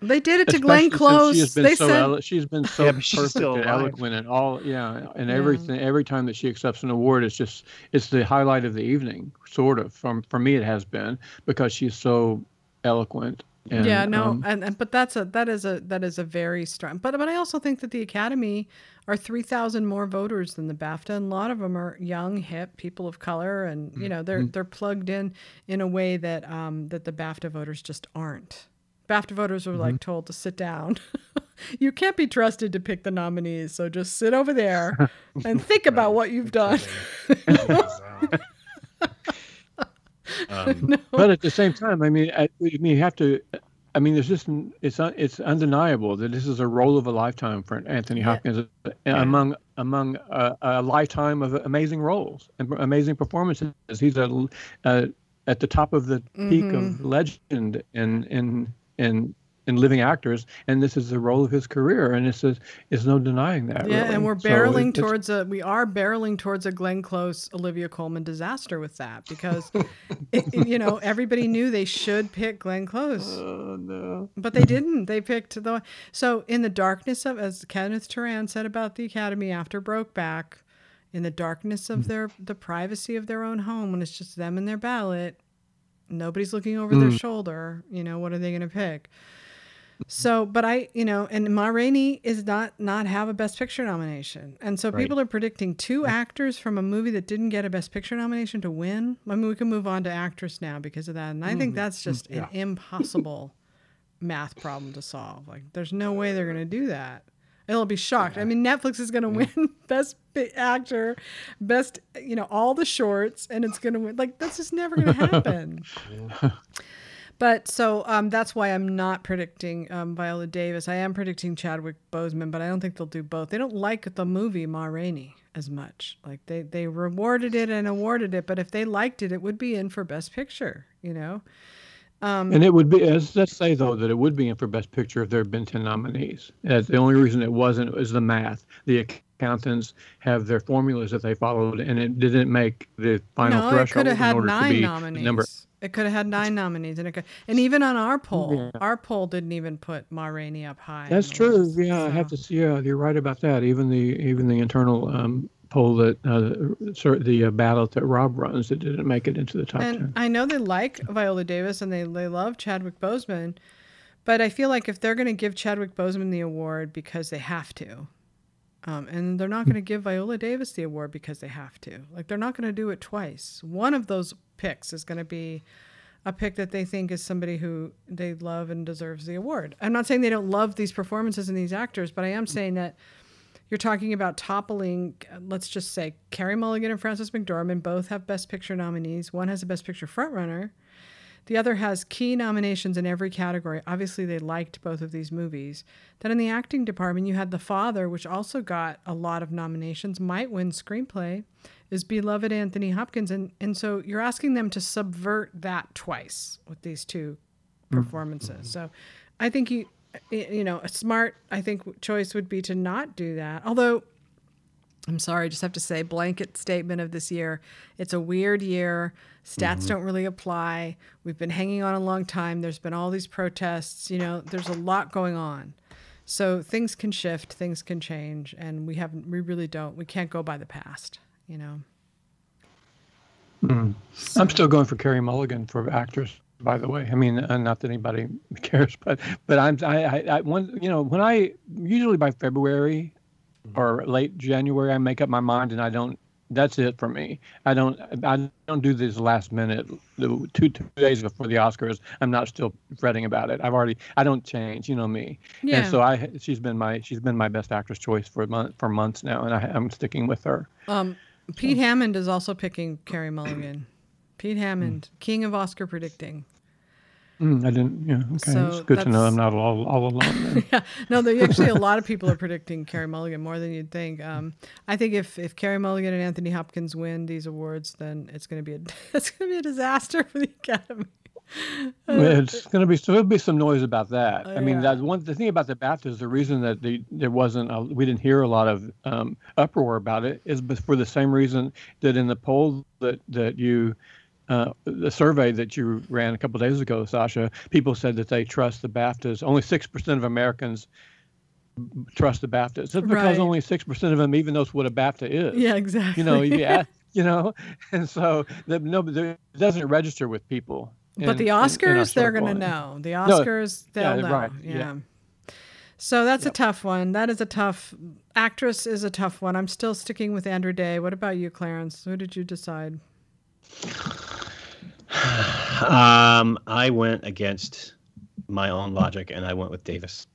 They did it to Especially Glenn Close. She has been They so said elo- she's been so Yeah, she's perfect still and eloquent and all yeah and Yeah. everything every time that she accepts an award it's just it's the highlight of the evening sort of from for me it has been because she's so eloquent And, yeah, no, um, and, and but that's a that is a that is a very strong. But but I also think that the Academy are three thousand more voters than the BAFTA, and a lot of them are young, hip people of color, and you know they're mm-hmm. they're plugged in in a way that um, that the BAFTA voters just aren't. BAFTA voters were mm-hmm. like told to sit down. you can't be trusted to pick the nominees, so just sit over there and think about what you've done. Um, no. But at the same time, I mean, I, I mean, you have to. I mean, there's just it's it's undeniable that this is a role of a lifetime for Anthony Hopkins uh, yeah. among among a, a, lifetime of amazing roles and amazing performances. He's a, a at the top of the peak mm-hmm. of legend in in in in living actors, and this is the role of his career, and it's is no denying that. Yeah, really. and we're barreling so towards a we are barreling towards a Glenn Close, Olivia Colman disaster with that because it, it, you know everybody knew they should pick Glenn Close, oh, no. but they didn't. They picked the so in the darkness of as Kenneth Turan said about the Academy after Brokeback, in the darkness of mm. their the privacy of their own home when it's just them and their ballot. Nobody's looking over mm. their shoulder. You know, what are they going to pick? So, but I, you know, and Ma Rainey is not not have a Best Picture nomination, and so right. people are predicting two actors from a movie that didn't get a Best Picture nomination to win. I mean, we can move on to actress now because of that, and I mm-hmm. think that's just yeah. an impossible math problem to solve. Like, there's no way they're going to do that. It'll be shocked. Yeah. I mean, Netflix is going to yeah. win Best Actor, Best, you know, all the shorts, and it's going to win. Like, that's just never going to happen. But so um, that's why I'm not predicting um, Viola Davis. I am predicting Chadwick Boseman, but I don't think they'll do both. They don't like the movie Ma Rainey as much. Like they they rewarded it and awarded it, but if they liked it, it would be in for Best Picture. You know. Um, and it would be, as let's say though, that it would be in for Best Picture if there had been ten nominees. The only reason it wasn't is the math. The accountants have their formulas that they followed, and it didn't make the final no, threshold it could have had nine nominees. number. It could have had nine nominees, and it could, and even on our poll, yeah. our poll didn't even put Ma Rainey up high. That's true. List, yeah, so. I have to. See, yeah, you're right about that. Even the even the internal um, poll that uh, the uh, ballot that Rob runs, it didn't make it into the top and ten. I know they like Viola Davis and they they love Chadwick Boseman, but I feel like if they're going to give Chadwick Boseman the award because they have to, um, and they're not going to give Viola Davis the award because they have to. Like they're not going to do it twice. One of those picks is going to be a pick that they think is somebody who they love and deserves the award. I'm not saying they don't love these performances and these actors, but I am saying that you're talking about toppling, let's just say Carey Mulligan and Frances McDormand both have Best Picture nominees. One has a Best Picture frontrunner. The other has key nominations in every category. Obviously, they liked both of these movies. Then in the acting department, you had The Father, which also got a lot of nominations, might win screenplay is beloved Anthony Hopkins. And, and so you're asking them to subvert that twice with these two mm-hmm. performances. Mm-hmm. So I think you, you know, a smart, I think, choice would be to not do that. Although, I'm sorry, I just have to say, blanket statement of this year. It's a weird year. Stats mm-hmm. don't really apply. We've been hanging on a long time. There's been all these protests. You know, there's a lot going on. So things can shift, things can change, and we haven't, we really don't, we can't go by the past you know. Mm. So. I'm still going for Carey Mulligan for actress. By the way, I mean, uh, not that anybody cares, but but I'm I, I, I when you know when I usually by February or late January I make up my mind and I don't that's it for me. I don't I don't do this last minute the two two days before the Oscars. I'm not still fretting about it. I've already I don't change. You know me. Yeah. And so I she's been my she's been my best actress choice for month for months now, and I, I'm sticking with her. Um, Pete so. Hammond is also picking Carey Mulligan. Pete Hammond, mm. king of Oscar predicting. Mm, I didn't. Yeah. Okay. So it's good to know I'm not all, all alone. yeah. No, actually a lot of people are predicting Carey Mulligan more than you'd think. Um, I think if if Carey Mulligan and Anthony Hopkins win these awards, then it's going to be a it's going to be a disaster for the Academy. it's going to be so there'll be some noise about that. Uh, I mean, yeah. that one the thing about the BAFTAs, the reason that the, there wasn't a, we didn't hear a lot of um, uproar about it is for the same reason that in the poll that that you uh, the survey that you ran a couple days ago, Sasha, people said that they trust the BAFTAs. Only six percent of Americans trust the BAFTAs. That's because right. only six percent of them even knows what a BAFTA is. Yeah, exactly. You know, yeah, you know, and so the, no, it doesn't register with people but the Oscars, they're going to know. The Oscars, no, they'll yeah, know. Right. Yeah. yeah. So that's yep. a tough one. That is a tough actress is a tough one. I'm still sticking with Andra Day. What about you, Clarence? Who did you decide? Um, I went against my own logic and I went with Davis.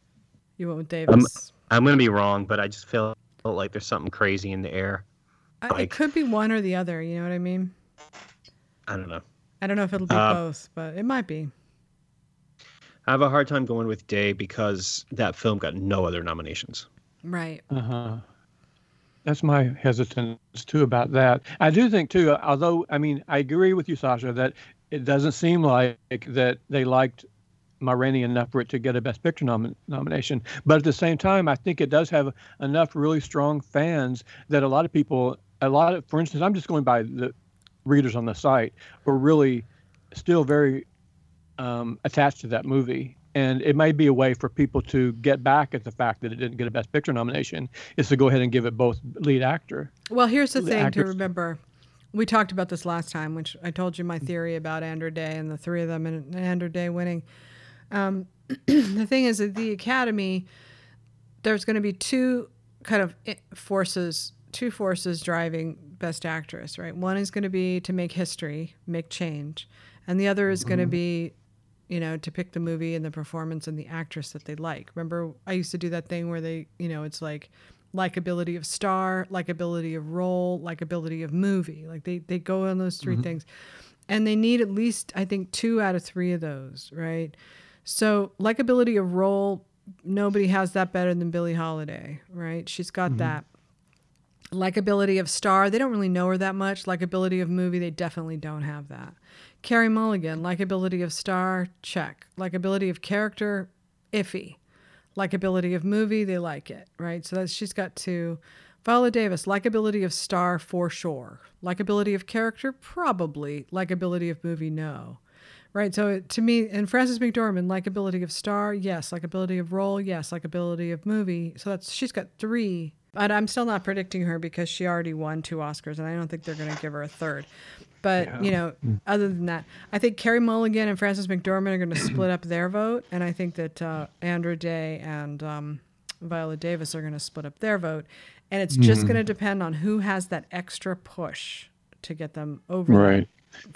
You went with Davis. I'm, I'm going to be wrong, but I just feel like there's something crazy in the air. I, like, it could be one or the other. You know what I mean? I don't know. I don't know if it'll be uh, both, but it might be. I have a hard time going with Day because that film got no other nominations. Right. Uh huh. That's my hesitance too about that. I do think too, although I mean I agree with you, Sasha, that it doesn't seem like that they liked Ma Rainey enough for it to get a Best Picture nom- nomination. But at the same time, I think it does have enough really strong fans that a lot of people, a lot of, for instance, I'm just going by the readers on the site, were really still very um, attached to that movie. And it may be a way for people to get back at the fact that it didn't get a Best Picture nomination, is to go ahead and give it both lead actor. Well, here's the thing actors. to remember. We talked about this last time, which I told you my theory about Andra Day and the three of them and Andra Day winning. Um, the thing is that the Academy, there's going to be two kind of forces, two forces driving Best Actress, right? One is going to be to make history, make change, and the other is mm-hmm. going to be, you know, to pick the movie and the performance and the actress that they like. Remember, I used to do that thing where they, you know, it's like likability of star, likability of role, likability of movie. Like they they go on those 3 mm-hmm. things, and they need at least I think two out of three of those, right? So, likability of role, nobody has that better than Billie Holiday, right? She's got mm-hmm. that. Likability of star, they don't really know her that much. Likability of movie, they definitely don't have that. Carey Mulligan, likability of star, check. Likability of character, iffy. Likability of movie, they like it, right? So that's she's got two. Viola Davis, likability of star for sure. Likability of character, probably. Likability of movie, no. Right. So to me, and Frances McDormand, likability of star, yes. Likability of role, yes. Likability of movie. So that's she's got three. But I'm still not predicting her because she already won two Oscars, and I don't think they're going to give her a third. But yeah. you know, mm. other than that, I think Carey Mulligan and Frances McDormand are going to split up their vote, and I think that uh, Andra Day and um, Viola Davis are going to split up their vote, and it's just mm. going to depend on who has that extra push to get them over. Right.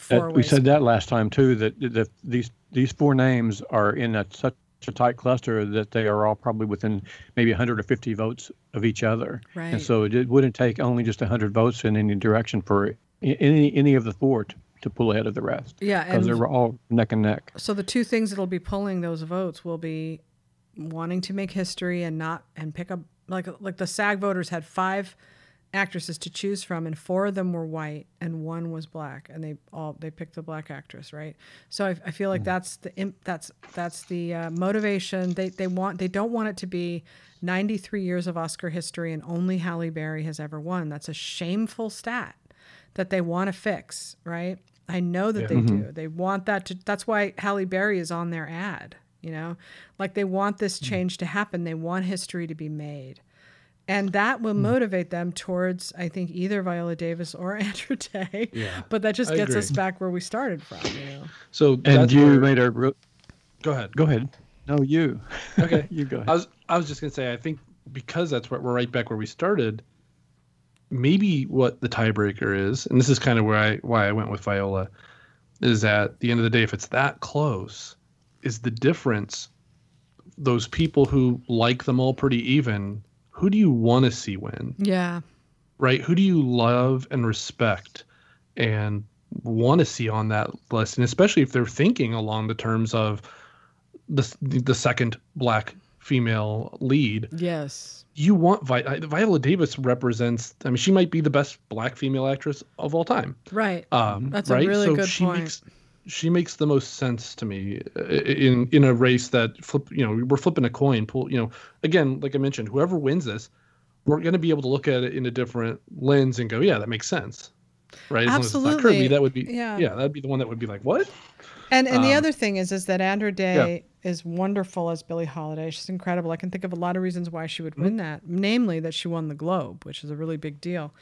That, we said that last time too. That, that these these four names are in a, such a tight cluster that they are all probably within maybe 150 votes of each other. Right. And so it wouldn't take only just 100 votes in any direction for any any of the four to, to pull ahead of the rest. Yeah, because they're all neck and neck. So the two things that'll be pulling those votes will be wanting to make history and not and pick up like like the SAG voters had five actresses to choose from and four of them were white and one was black and they all they picked the black actress right so i, I feel like mm. that's the that's that's the uh, motivation they they want they don't want it to be 93 years of oscar history and only halle berry has ever won that's a shameful stat that they want to fix right i know that yeah. they mm-hmm. do they want that to that's why halle berry is on their ad you know like they want this mm. change mm. to happen they want history to be made and that will hmm. motivate them towards I think either Viola Davis or Andra Day. Yeah, but that just gets us back where we started from. You know. So and you where... made a. Re- go ahead. Go ahead. No, you. Okay, you go. Ahead. I was I was just gonna say I think because that's what we're right back where we started. Maybe what the tiebreaker is, and this is kind of where I why I went with Viola, is at the end of the day, if it's that close, is the difference those people who like them all pretty even who do you want to see win? Yeah. Right? Who do you love and respect and want to see on that list? And especially if they're thinking along the terms of the the second black female lead. Yes. You want Vi- Viola Davis represents. I mean, she might be the best black female actress of all time. Right. Um, That's right? a really so good she point. Makes, she makes the most sense to me uh, in in a race that flip you know we're flipping a coin pull you know again like i mentioned whoever wins this we're going to be able to look at it in a different lens and go yeah that makes sense right as absolutely Kirby, that would be yeah yeah that'd be the one that would be like what and and um, the other thing is is that andra day yeah. is wonderful as billie holiday she's incredible i can think of a lot of reasons why she would mm-hmm. win that namely that she won the globe which is a really big deal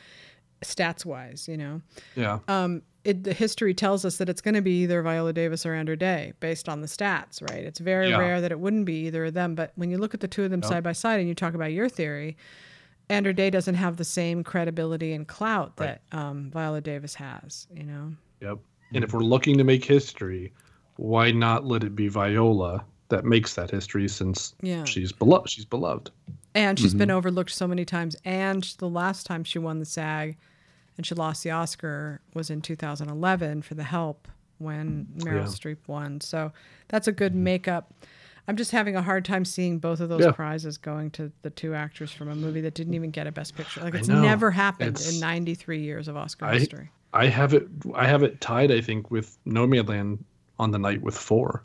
stats wise you know yeah um it, the history tells us that it's going to be either Viola Davis or Andra Day based on the stats, right? It's very Yeah. rare that it wouldn't be either of them. But when you look at the two of them side by side and you talk about your theory, Andra Day doesn't have the same credibility and clout that um, Viola Davis has. You know. Yep. And if we're looking to make history, why not let it be Viola that makes that history since Yeah. she's beloved she's beloved. And she's Mm-hmm. been overlooked so many times. And the last time she won the SAG and she lost the Oscar was in 2011 for The Help when Meryl Yeah. Streep won. So that's a good makeup. I'm just having a hard time seeing both of those Yeah. prizes going to the two actors from a movie that didn't even get a Best Picture. Like it's never happened It's- in 93 years of Oscar I- history. I have it I have it tied, I think, with Nomadland on the night with four.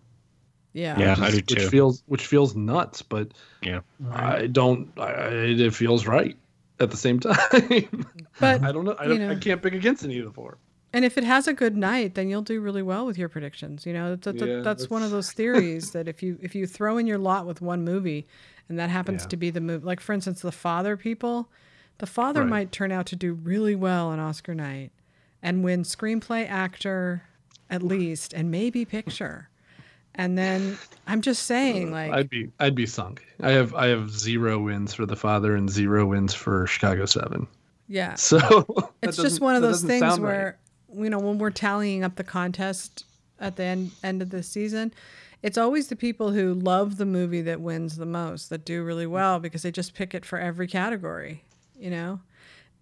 Yeah. Yeah. which, I is- do which feels which feels nuts, but Yeah. I don't I, it feels right at the same time. But I don't know. I, don't, know. I can't pick against any of the four. And if it has a good night, then you'll do really well with your predictions. You know, that's, Yeah, that's one of those theories that if you if you throw in your lot with one movie, and that happens Yeah. to be the movie, like for instance, the Father people, the Father Right. might turn out to do really well on Oscar night, and win screenplay, actor, at least, and maybe picture. And then I'm just saying, uh, like, I'd be I'd be sunk. I have I have zero wins for the father and zero wins for Chicago Seven. yeah, So it's just one of those things sound right. where you know when we're tallying up the contest at the end end of the season it's always the people who love the movie that wins the most that do really well because they just pick it for every category you know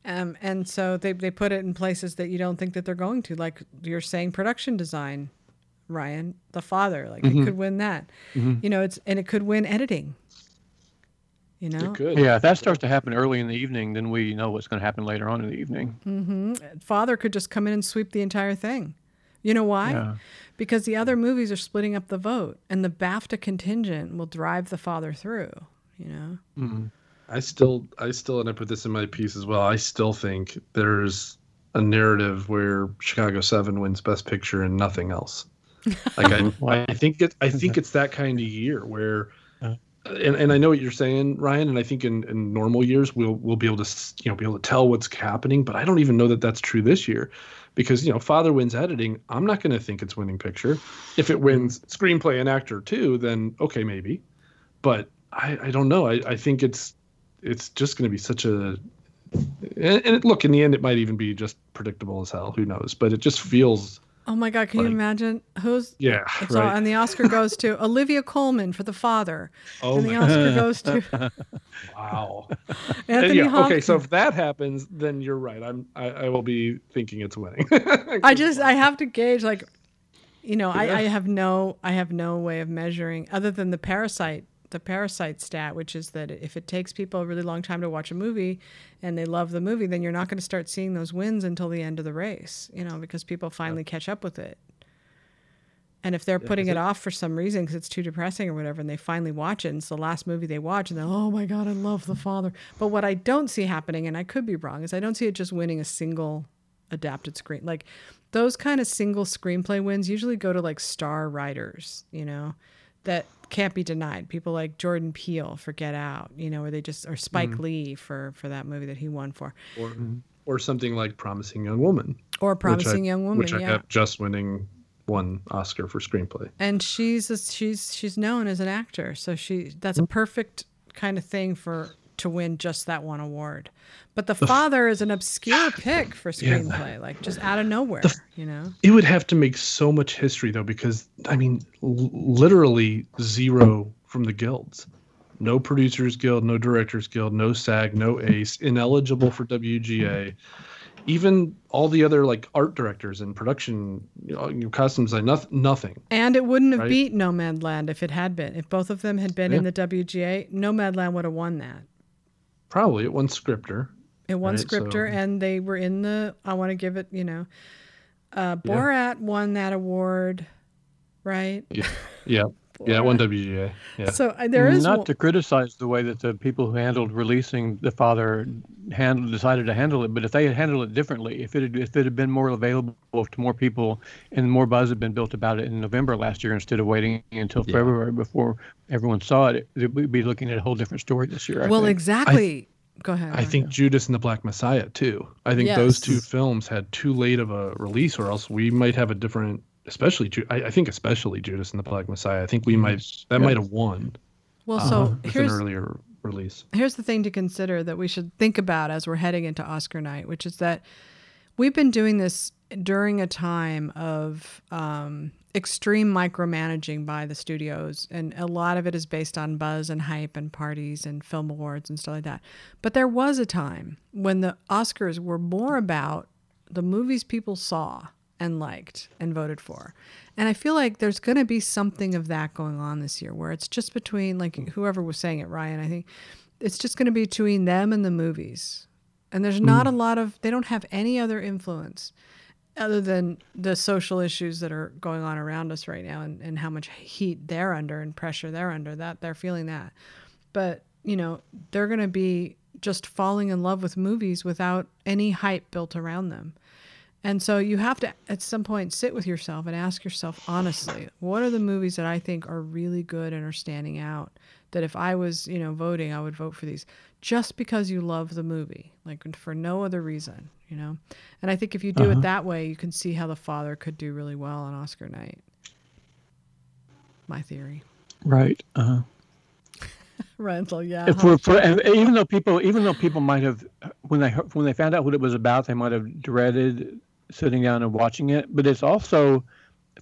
um, and so they, they put it in places that you don't think that they're going to like you're saying production design ryan the father like Mm-hmm. it could win that you know it's and it could win editing you know could. Yeah, if that starts to happen early in the evening, then we know what's going to happen later on in the evening. father could just come in and sweep the entire thing. You know why? Yeah. Because the other movies are splitting up the vote, and the BAFTA contingent will drive the father through. You know, I still, I still, and I put this in my piece as well. I still think there's a narrative where Chicago Seven wins Best Picture and nothing else. Like I, mhm. I think it, I think it's that kind of year where, uh-huh. and, and I know what you're saying, Ryan, and I think in, in normal years we'll we'll be able to you know be able to tell what's happening, but I don't even know that that's true this year, because you know Father wins editing. I'm not going to think it's winning picture. If it mm-hmm. wins screenplay and actor too, then okay maybe, but I, I don't know. I, I think it's it's just going to be such a and, and look in the end it might even be just predictable as hell. Who knows? But it just feels oh my God, can you imagine who's? yeah It's all, right. and the Oscar goes to Olivia Colman for the father, oh and the Oscar goes to wow. Anthony yeah, Hopkins. okay, so if that happens, then you're right. I'm I, I will be thinking it's winning. I just I have to gauge like, you know, I, I have no I have no way of measuring other than the parasite the parasite stat, which is that if it takes people a really long time to watch a movie and they love the movie, then you're not going to start seeing those wins until the end of the race, you know, because people finally catch up with it. And if they're putting 'cause it it- off for some reason because it's too depressing or whatever, and they finally watch it, and it's the last movie they watch, and they're, oh my God, I love The Father. But what I don't see happening, and I could be wrong, is I don't see it just winning a single adapted screen. Like those kind of single screenplay wins usually go to like star writers, you know, that can't be denied. People like Jordan Peele for Get Out, you know, where they just, or Spike Mm-hmm. Lee for, for that movie that he won for, or or something like Promising Young Woman. or Promising I- Young Woman. Which I yeah. have just winning one Oscar for screenplay. and she's a, she's she's known as an actor, so she that's a perfect kind of thing for to win just that one award. But the father is an obscure pick for screenplay, like just out of nowhere, you know. It would have to make so much history though, because I mean, l- literally zero from the guilds. No producers guild, no directors guild, no SAG, no ACE, ineligible for WGA. Even all the other like art directors and production, you know, costumes, like nothing, nothing. And it wouldn't have Right. beat Nomadland if it had been. If both of them had been in the WGA, Nomadland would have won that. Probably it won scripter. It won Right, scripter, so- and they were in the. I want to give it, you know, uh, Borat won that award, right? Yeah, yeah, yeah. one WGA. Yeah. So uh, there is not one- to criticize the way that the people who handled releasing the father handled decided to handle it, but if they had handled it differently, if it had, if it had been more available to more people and more buzz had been built about it in November last year instead of waiting until February before everyone saw it, it, we'd be looking at a whole different story this year. I well, think. exactly. go ahead. I think Judas and the Black Messiah too. I think Yes. those two films had too late of a release, or else we might have a different. Especially, Ju- I, I think especially Judas and the Black Messiah. I think we might that Yeah. might have won Well, uh, so an here's earlier release. here's the thing to consider that we should think about as we're heading into Oscar night, which is that we've been doing this during a time of um, extreme micromanaging by the studios, and a lot of it is based on buzz and hype and parties and film awards and stuff like that. But there was a time when the Oscars were more about the movies people saw and liked and voted for. And I feel like there's going to be something of that going on this year where it's just between, like mm. whoever was saying it, Ryan, I think it's just going to be between them and the movies. And there's not mm. a lot of, they don't have any other influence other than the social issues that are going on around us right now and, and how much heat they're under and pressure they're under that they're feeling that but you know they're going to be just falling in love with movies without any hype built around them and so you have to at some point sit with yourself and ask yourself honestly what are the movies that i think are really good and are standing out that if i was you know voting i would vote for these just because you love the movie like for no other reason you know and i think if you do Uh-huh. it that way you can see how the father could do really well on oscar night my theory Right. Uh-huh. rental yeah If we're, for, and even though people, even though people might have, when they when they found out what it was about, they might have dreaded sitting down and watching it. But it's also,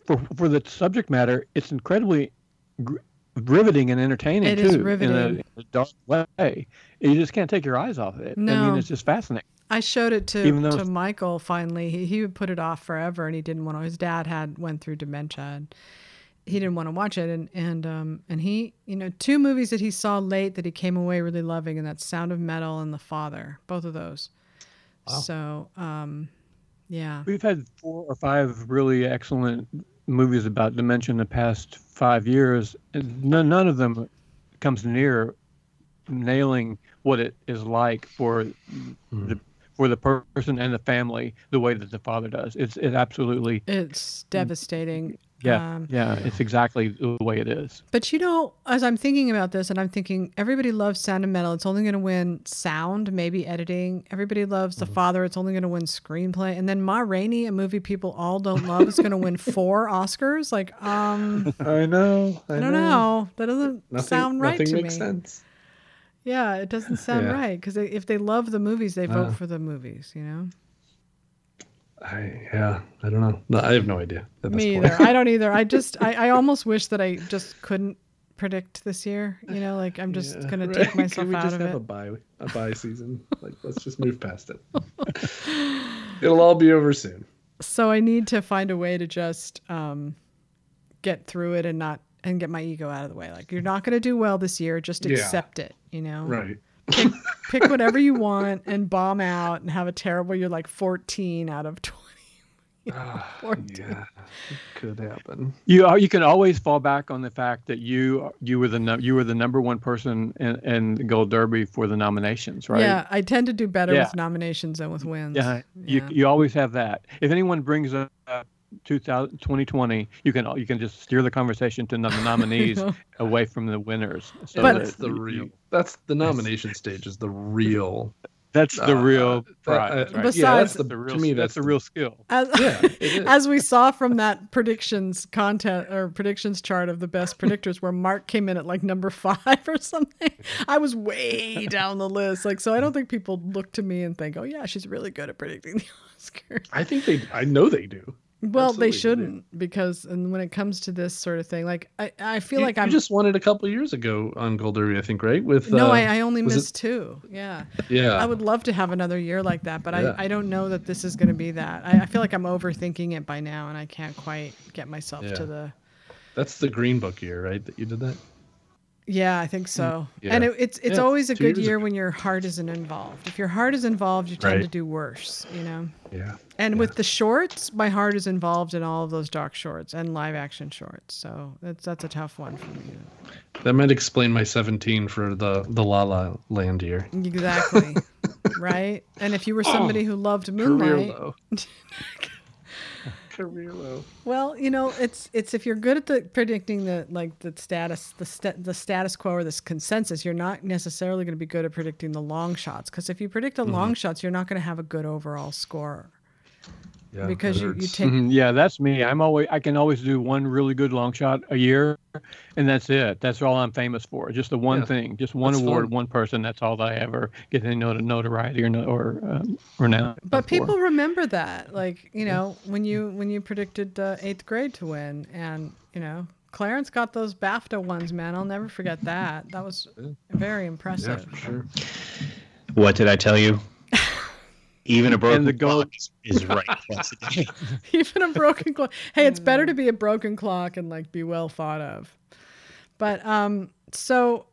for for the subject matter, it's incredibly gr- riveting and entertaining It too. is In a, riveting. in a dark way, you just can't take your eyes off it. I No. mean, it's just fascinating. I showed it to, Even though to Michael finally. He, he would put it off forever and he didn't want to. His dad had went through dementia and he didn't want to watch it. And, and, um, and he, you know, two movies that he saw late that he came away really loving and that's Sound of Metal and The Father, both of those. wow. So, um, yeah. We've had four or five really excellent movies about dementia in the past five years, and none, none of them comes near nailing what it is like for the hmm. for the person and the family the way that the father does. It's it absolutely It's devastating. Yeah Um, yeah it's exactly the way it is. But you know, as I'm thinking about this, and I'm thinking everybody loves Sound of Metal. It's only going to win sound, maybe editing. Everybody loves The Father. It's only going to win screenplay. And then Ma Rainey, a movie people all don't love, is going to win four Oscars. Like, um, I know. I don't know. That doesn't sound right nothing to makes me. sense. Yeah, it doesn't sound Yeah. right because if they love the movies, they vote Uh. for the movies. You know. I yeah. I don't know. No, I have no idea. Me either. I don't either. I just, I, I almost wish that I just couldn't predict this year. You know, like I'm just Yeah, gonna right. take myself Can we out just of have it. a buy a buy season? like let's just move past it. It'll all be over soon. so I need to find a way to just um, get through it and not and get my ego out of the way. Like you're not going to do well this year, just Yeah. accept it. You know, Right. Pick, pick whatever you want and bomb out and have a terrible. You're like 14 out of 20. Ah, 14. yeah. It could happen. You are, you can always fall back on the fact that you you were the num- you were the number one person in, in the Gold Derby for the nominations, right? Yeah, I tend to do better Yeah. with nominations than with wins. Yeah, you, you always have that. If anyone brings up 2000, 2020, you can you can just steer the conversation to the nominees away from the winners. So But- that's the real. That's the nomination stage. Is the real. That's the uh, real prize. uh, right? yeah, Besides- that's the, the real, to me that's, that's a real skill. As, Yeah, as we saw from that predictions content or predictions chart of the best predictors where Mark came in at like number five or something. I was way down the list. Like so I don't think people look to me and think, Oh yeah, she's really good at predicting the Oscars. I think they. I know they do. Well, Absolutely, they shouldn't because and when it comes to this sort of thing, like I, I feel You- like I'm just won it a couple years ago on Gold Derby, I think, right? With No, uh, I, I only was it- missed two. Yeah. yeah. I would love to have another year like that, but Yeah. I, I don't know that this is going to be that. I, I feel like I'm overthinking it by now, and I can't quite get myself Yeah. to the. That's the Green Book year, right? That you did that. Yeah, I think so. Mm, yeah. And it, it's it's Yeah, always a two good year ago. when your heart isn't involved. If your heart is involved, you tend Right. to do worse. You know. Yeah. And Yeah. with the shorts, my heart is involved in all of those dark shorts and live action shorts. So that's that's a tough one for me. That might explain my 17 for the the La La Land year. Exactly. right. And if you were oh, somebody who loved Career Moonlight, Well, you know, it's it's if you're good at the predicting the like the status the st- the status quo or this consensus, you're not necessarily going to be good at predicting the long shots because if you predict the mm-hmm. long shots, you're not going to have a good overall score. Yeah, because you, you take mm-hmm. yeah that's me. I'm always i can always do one really good long shot a year and that's it. That's all i'm famous for just the one yeah. thing just one that's award fun. one person that's all that i ever get any not- notoriety or or um, renown but for. people remember that like you know when you when you predicted uh, eighth grade to win and you know clarence got those bafta ones man. I'll never forget that. That was very impressive. Yeah, for sure. What did i tell you even a broken and the clock is, is right twice a day. Even a broken clock. Hey, it's better to be a broken clock and like be well thought of. But um, so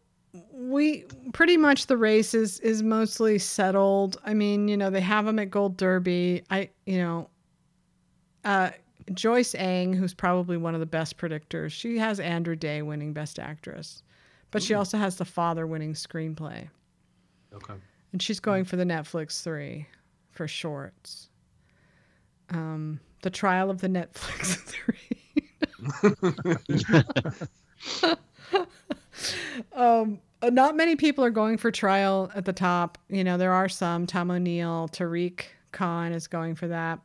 we pretty much the race is is mostly settled. I mean, you know, they have them at Gold Derby. I, you know, uh, Joyce Eng, who's probably one of the best predictors, she has Andra Day winning Best Actress, but she also has the father winning screenplay. Okay. And she's going for the Netflix three for shorts. Um, the trial of the Netflix three. um, uh, not many people are going for trial at the top. You know, there are some. Tom O'Neil, Tariq Khan is going for that.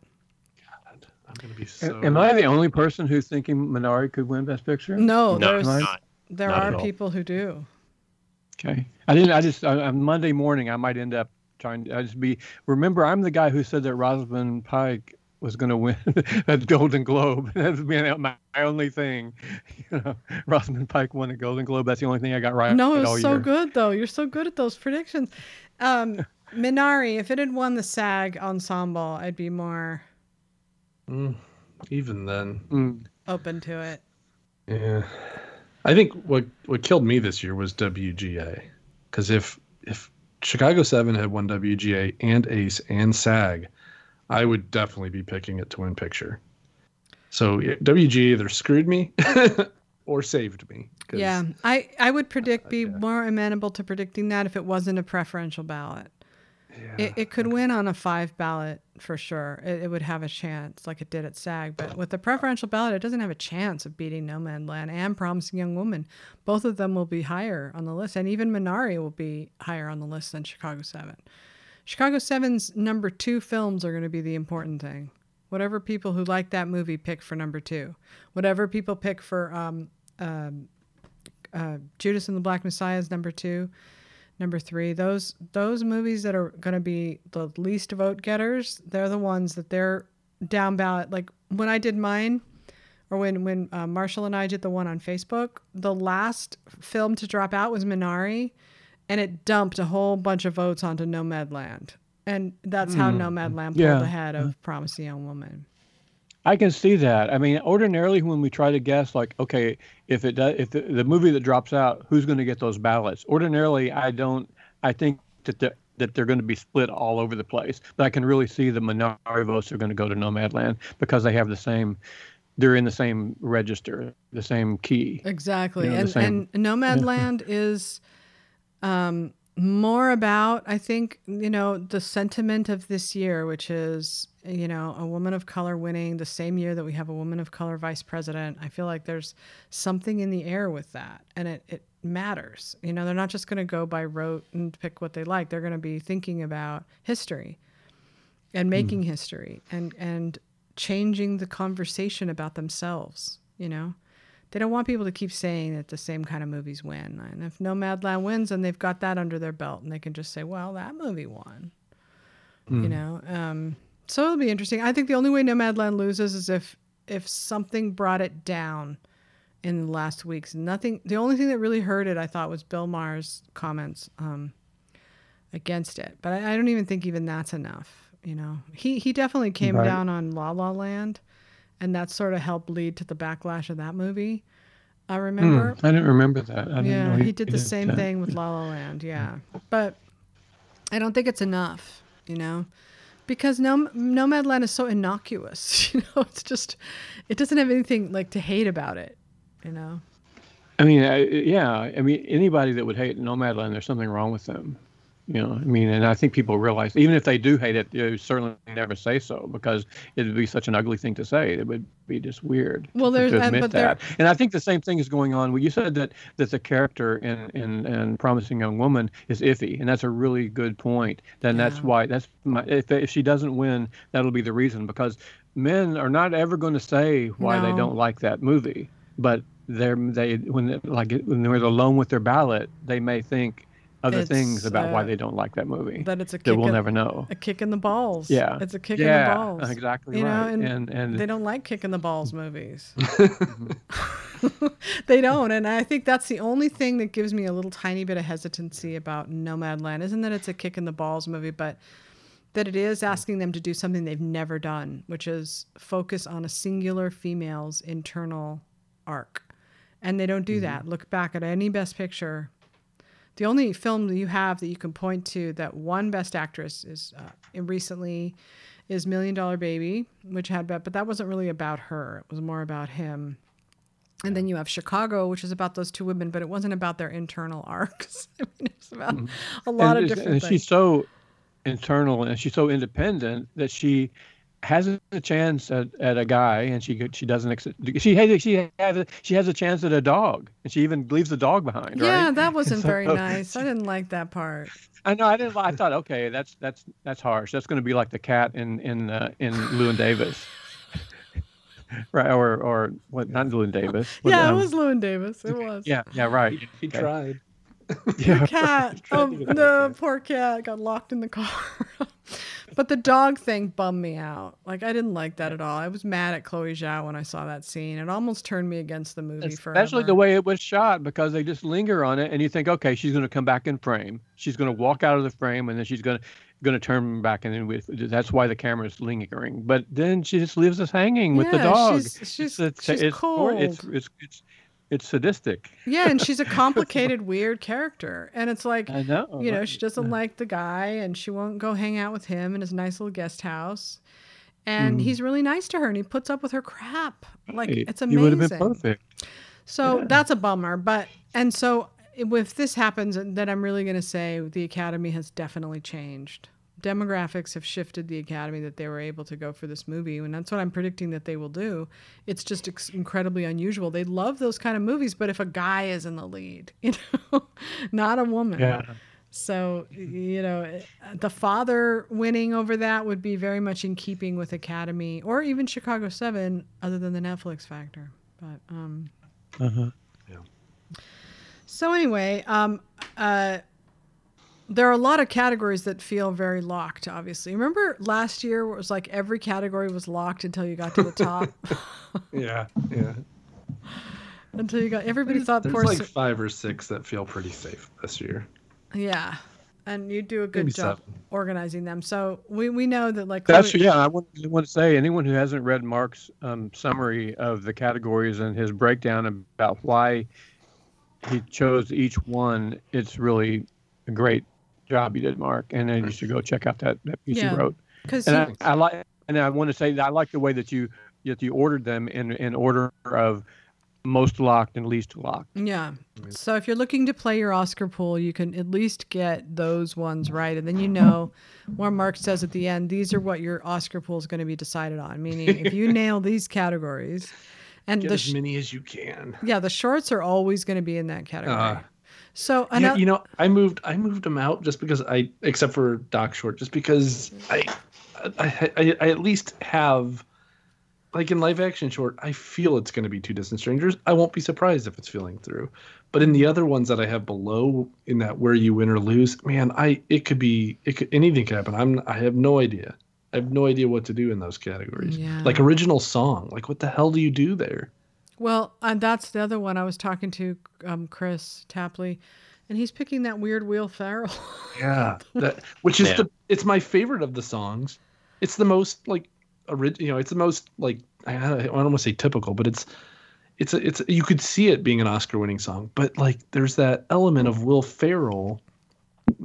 God, I'm gonna be so. Am I the only person who's thinking Minari could win Best Picture? No, no there's not. there not are people who do. Okay, I didn't. I just on Monday morning I might end up trying to I just be remember I'm the guy who said that Rosamund Pike was going to win that Golden Globe. That's been my only thing. You know, Rosamund Pike won a Golden Globe. That's the only thing I got right. No, it's so year. good though. You're so good at those predictions. Um, Minari, if it had won the SAG ensemble, I'd be more. Mm, even then, mm. open to it. Yeah, I think what what killed me this year was WGA, because if if Chicago Seven had won WGA and ACE and SAG, I would definitely be picking it to win picture. So WGA either screwed me or saved me. Yeah, I I would predict be yeah. more amenable to predicting that if it wasn't a preferential ballot. Yeah. It, it could win on a five ballot for sure. It, it, would have a chance, like it did at SAG. But with the preferential ballot, it doesn't have a chance of beating Nomadland and Promising Young Woman. Both of them will be higher on the list, and even Minari will be higher on the list than Chicago Seven. Chicago Seven's number two films are going to be the important thing. Whatever people who like that movie pick for number two, whatever people pick for um, um uh, Judas and the Black Messiah is number two number three those those movies that are going to be the least vote getters they're the ones that they're down ballot like when i did mine or when when uh, marshall and i did the one on facebook the last film to drop out was minari and it dumped a whole bunch of votes onto nomadland and that's mm. how hmm. nomadland pulled yeah. ahead of promising young woman I can see that. I mean, ordinarily when we try to guess, like, okay, if it does, if the, the movie that drops out, who's going to get those ballots? Ordinarily, I don't. I think that the, that they're going to be split all over the place. But I can really see the Minari votes are going to go to Nomadland because they have the same. They're in the same register, the same key. Exactly, you know, and same... and Nomadland is. Um, more about i think you know the sentiment of this year which is you know, a woman of color winning the same year that we have a woman of color vice president. I feel like there's something in the air with that, and it, it matters. You know, they're not just going to go by rote and pick what they like. They're going to be thinking about history and hmm. making mm. history and and changing the conversation about themselves. You know, they don't want people to keep saying that the same kind of movies win. And if Nomadland wins, and they've got that under their belt, and they can just say, "Well, that movie won." Mm. You hmm. know. Um, so it'll be interesting. I think the only way Nomadland loses is if if something brought it down in the last weeks. Nothing. The only thing that really hurt it, I thought, was Bill Maher's comments um, against it. But I, I, don't even think even that's enough. You know, he he definitely came right. down on La La Land, and that sort of helped lead to the backlash of that movie. I remember. Mm, I didn't remember that. yeah, he, he, did the same that. thing with La La Land. Yeah, but I don't think it's enough. You know, because no Nomadland is so innocuous. You know, it's just it doesn't have anything like to hate about it. You know. I mean, I, yeah. I mean, anybody that would hate Nomadland, there's something wrong with them. You know, I mean, and I think people realize even if they do hate it, they certainly never say so because it would be such an ugly thing to say. It would be just weird. Well, there's to admit and, that, and I think the same thing is going on. Well, you said that that the character in in, in Promising Young Woman is iffy, and that's a really good point. Then yeah. that's why that's my, if if she doesn't win, that'll be the reason because men are not ever going to say why no. they don't like that movie, but they're they when they, like when they're alone with their ballot, they may think other things about uh, why they don't like that movie that it's a that we'll in, never know. A kick in the balls. Yeah, it's a kick yeah, in the balls. Exactly you right. Know, and, and, and they don't like kick in the balls movies. they don't, and I think that's the only thing that gives me a little tiny bit of hesitancy about Nomadland. Isn't that it's a kick in the balls movie, but that it is asking them to do something they've never done, which is focus on a singular female's internal arc. And they don't do mm-hmm. that. Look back at any best picture the only film that you have that you can point to that one best actress is uh, recently is Million Dollar Baby, which had but that wasn't really about her. It was more about him. And then you have Chicago, which is about those two women, but it wasn't about their internal arcs. I mean, it's about mm-hmm. a lot and, of different and things. She's so internal and she's so independent that she has a chance at, at a guy and she she doesn't accept, she has she has a, she has a chance at a dog and she even leaves the dog behind yeah right? that wasn't so, very nice. I didn't like that part. I know i didn't i thought okay that's that's that's harsh. That's going to be like the cat in in uh, in Llewyn Davis. Right or or what not Llewyn Davis yeah um, it was Llewyn Davis. It was. Yeah yeah right. He okay. tried yeah. The cat, um, the poor cat got locked in the car. But the dog thing bummed me out. Like I didn't like that at all. I was mad at Chloe Zhao when I saw that scene. It almost turned me against the movie. For Especially the way it was shot, because they just linger on it, and you think, okay, she's going to come back in frame. She's going to walk out of the frame, and then she's going to going to turn back, and then we, that's why the camera is lingering. But then she just leaves us hanging with yeah, the dog. She's, she's, it's, she's it's, cold. It's, it's, it's, it's sadistic. Yeah, and she's a complicated, weird character. And it's like, I know, you know, she doesn't like the guy and she won't go hang out with him in his nice little guest house. And mm. he's really nice to her and he puts up with her crap. Like, it's amazing. He would have been perfect. So yeah. that's a bummer. But, and so if this happens, then I'm really going to say the Academy has definitely changed demographics have shifted the academy that they were able to go for this movie and that's what i'm predicting that they will do. It's just ex- incredibly unusual. They love those kind of movies but if a guy is in the lead you know not a woman. Yeah. So you know the father winning over that would be very much in keeping with academy or even chicago 7 other than the netflix factor but um uh-huh. Yeah. So anyway um uh there are a lot of categories that feel very locked obviously. Remember last year it was like every category was locked until you got to the top? Yeah yeah. Until you got everybody there's, thought there's like five or six that feel pretty safe this year. Yeah and you do a good Maybe job seven. organizing them. So we, we know that like that's yeah i want, I want to say anyone who hasn't read mark's um, summary of the categories and his breakdown about why he chose each one it's really a great job you did, Mark, and then you should go check out that, that piece yeah, you wrote. Because and I, I, like, and I want to say that I like the way that you that you ordered them in in order of most locked and least locked. Yeah. So if you're looking to play your Oscar pool, you can at least get those ones right, and then you know what Mark says at the end. These are what your Oscar pool is going to be decided on. Meaning, if you nail these categories. And Get the as many as you can. Yeah, the shorts are always going to be in that category. Uh, so yeah, you know, I moved I moved them out just because I, except for Doc Short, just because I, I, I, I at least have, like in live action short, I feel it's going to be two distant strangers. I won't be surprised if it's feeling through, but in the other ones that I have below, in that where you win or lose, man, I it could be it could anything could happen. I'm I have no idea. I have no idea what to do in those categories. Yeah. Like original song, like what the hell do you do there? Well, and that's the other one I was talking to um, Kris Tapley, and he's picking that weird Will Ferrell. yeah, that, which is yeah. the it's my favorite of the songs. It's the most like original. You know, it's the most like I, I don't want to say typical, but it's it's a, it's you could see it being an Oscar-winning song, but like there's that element of Will Ferrell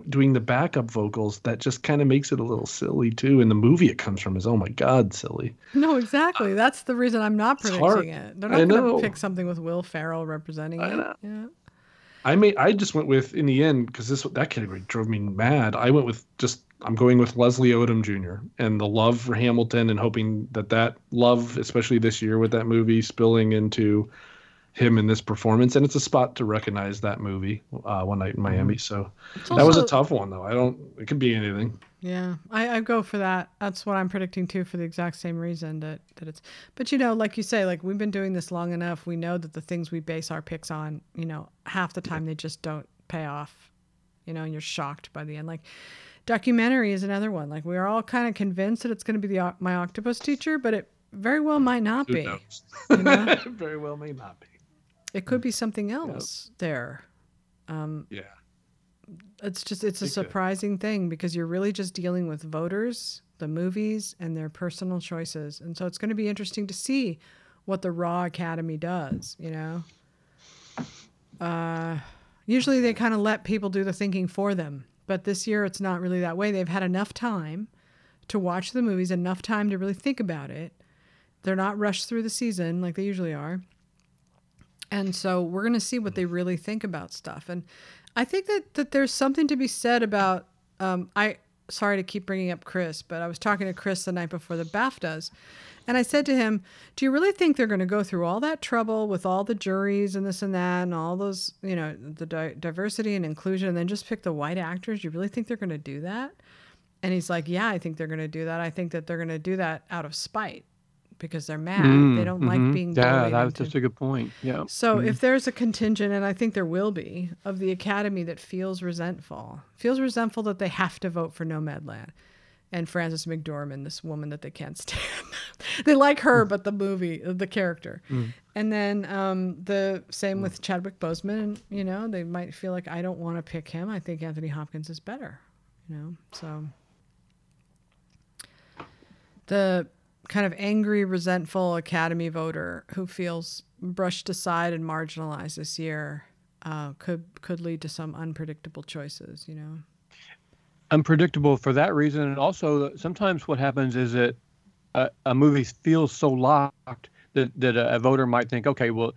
doing the backup vocals that just kind of makes it a little silly too. And the movie it comes from is oh my god, silly. No, exactly. Uh, That's the reason I'm not predicting it. They're not going to pick something with Will Ferrell representing I it. Yeah. I may I just went with in the end because this that category drove me mad. I went with just I'm going with Leslie Odom Jr. and the love for Hamilton and hoping that that love, especially this year with that movie, spilling into him in this performance. And it's a spot to recognize that movie, uh, One Night in Miami. So It's that was a tough one though. I don't. It could be anything. Yeah, I, I go for that. That's what I'm predicting too, for the exact same reason that that it's. But you know, like you say, like we've been doing this long enough. We know that the things we base our picks on, you know, half the time they just don't pay off. You know, and you're shocked by the end. Like documentary is another one. Like we're all kind of convinced that it's going to be the my octopus teacher, but it very well might not Who be. You know? Very well may not be. It could be something else there. Um, Yeah. it's just it's a surprising thing because you're really just dealing with voters the movies and their personal choices. And so it's going to be interesting to see what the raw academy does you know? Uh, usually they kind of let people do the thinking for them but this year it's not really that way. They've had enough time to watch the movies enough time to really think about it. They're not rushed through the season like they usually are and so we're going to see what they really think about stuff and I think that that there's something to be said about. Um, I sorry to keep bringing up Kris, but I was talking to Kris the night before the BAFTAs, and I said to him, "Do you really think they're going to go through all that trouble with all the juries and this and that and all those, you know, the di- diversity and inclusion, and then just pick the white actors? You really think they're going to do that?" And he's like, "Yeah, I think they're going to do that. I think that they're going to do that out of spite because they're mad. Mm, they don't mhm. like being Yeah, bullied that was just a good point. Yeah. so Mhm. if there's a contingent, and I think there will be, of the academy that feels resentful, feels resentful that they have to vote for Nomadland, and Frances McDormand, this woman that they can't stand, they like her, but the movie, the character, Mm. and then um, the same with Chadwick Boseman, you know they might feel like I don't want to pick him. I think Anthony Hopkins is better, you know. So the kind of angry, resentful Academy voter who feels brushed aside and marginalized this year uh, could could lead to some unpredictable choices. You know. unpredictable for that reason, and also sometimes what happens is that a, a movie feels so locked that that a, a voter might think, okay, well,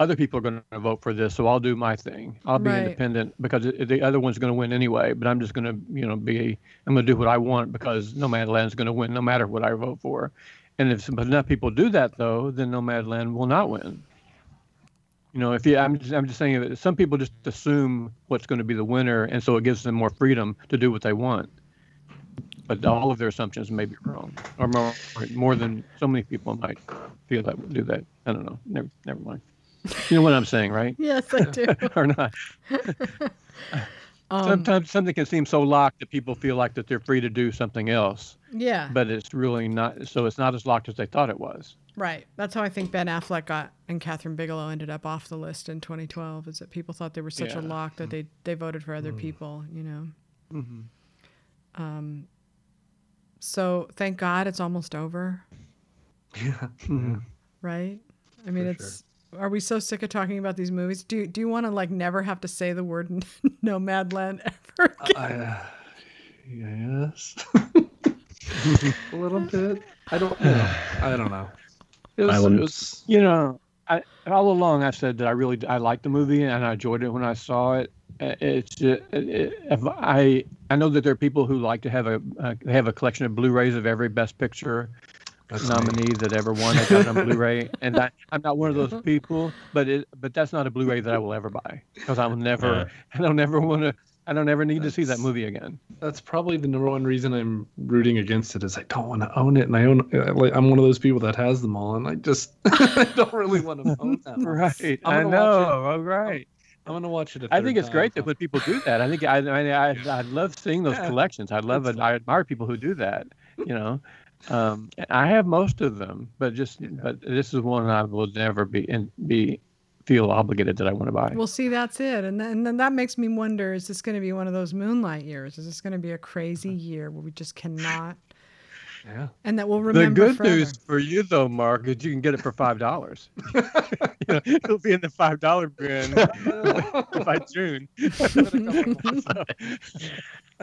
other people are going to vote for this, so I'll do my thing. I'll be Right. independent because the other one's going to win anyway. But I'm just going to, you know, be I'm going to do what I want because Nomadland's going to win no matter what I vote for. And if enough people do that though, then Nomadland will not win. You know, if you, I'm just, I'm just saying that some people just assume what's going to be the winner, and so it gives them more freedom to do what they want. But all of their assumptions may be wrong, or more, more than so many people might feel that would do that. I don't know. Never, never mind. You know what I'm saying, right? Yes, I do. or not? Um, Sometimes something can seem so locked that people feel like that they're free to do something else, yeah, but it's really not. So it's not as locked as they thought it was. right. That's how I think Ben Affleck got and Kathryn Bigelow ended up off the list in 2012. Is that people thought they were such a lock that they they voted for other people. You know. hmm Um. So thank God it's almost over. Yeah. hmm right? I mean, For it's. Are we so sick of talking about these movies? Do Do you want to like never have to say the word Nomadland ever again? I, uh, yes. a little bit. I don't know. I don't know. It was, it was You know, I all along I've said that I really I liked the movie and I enjoyed it when I saw it. Uh, It's just, it, it, if I I know that there are people who like to have a uh, have a collection of Blu-rays of every Best Picture that's me. nominee that ever won. They got on Blu-ray, and I, I'm not one of those people. But it but that's not a Blu-ray that I will ever buy because I will never Yeah. I don't ever want to I don't ever need to see that movie again. That's probably the number one reason I'm rooting against it is I don't want to own it, and I own uh, like I'm one of those people that has them all, and I just I don't really want to own them. Right, I know. Oh, right. I'm gonna watch it. a I think it's time. great that when people do that. I think I I I, I love seeing those Yeah. collections. I love it. I admire people who do that. You know, um, I have most of them, but just but this is one I will never be and be feel obligated that I want to buy. Well, see, that's it, and then, and then that makes me wonder: Is this going to be one of those moonlight years? Is this going to be a crazy year where we just cannot, Yeah. and that we'll the remember good forever? news for you though, Mark, is you can get it for five dollars. you know, it'll be in the five dollar bin by June.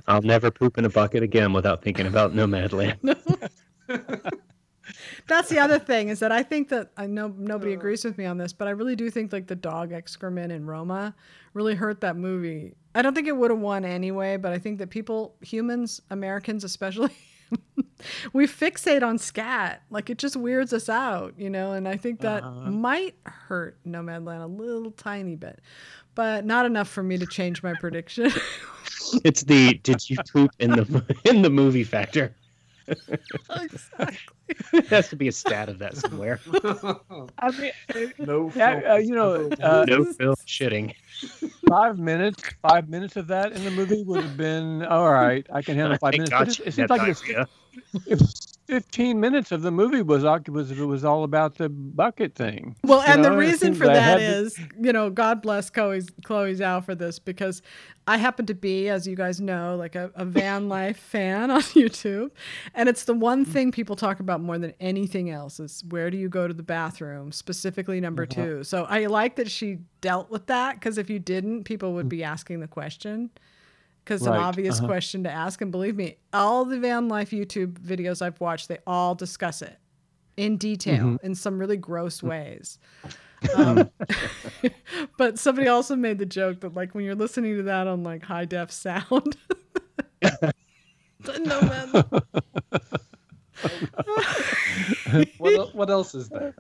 I'll never poop in a bucket again without thinking about Nomadland. That's the other thing is that I think that I know nobody agrees with me on this, but I really do think like the dog excrement in Roma really hurt that movie. I don't think it would have won anyway, but I think that people, humans, Americans especially, we fixate on scat. Like it just weirds us out, you know, and I think that uh-huh. might hurt Nomadland a little tiny bit, but not enough for me to change my prediction. it's the did you poop in the in the movie factor. exactly. there has to be a stat of that somewhere. I mean, no, uh, you know, uh, no film shitting. Five minutes, five minutes of that in the movie would have been all right. I can handle five minutes. It, it seems like it was, 15 minutes of the movie was was was all about the bucket thing. Well, and know? the reason for that is, to... you know, God bless Chloe's Chloe Zhao for this because I happen to be, as you guys know, like a, a van life fan on YouTube, and it's the one thing people talk about more than anything else is where do you go to the bathroom, specifically number uh-huh. two. So I like that she dealt with that because if you didn't, people would mm. be asking the question because right. an obvious uh-huh. question to ask. And believe me, all the van life YouTube videos I've watched, they all discuss it in detail mm-hmm. in some really gross mm. ways. Um, but somebody also made the joke that like when you're listening to that on like high def sound, no man. what, what else is there?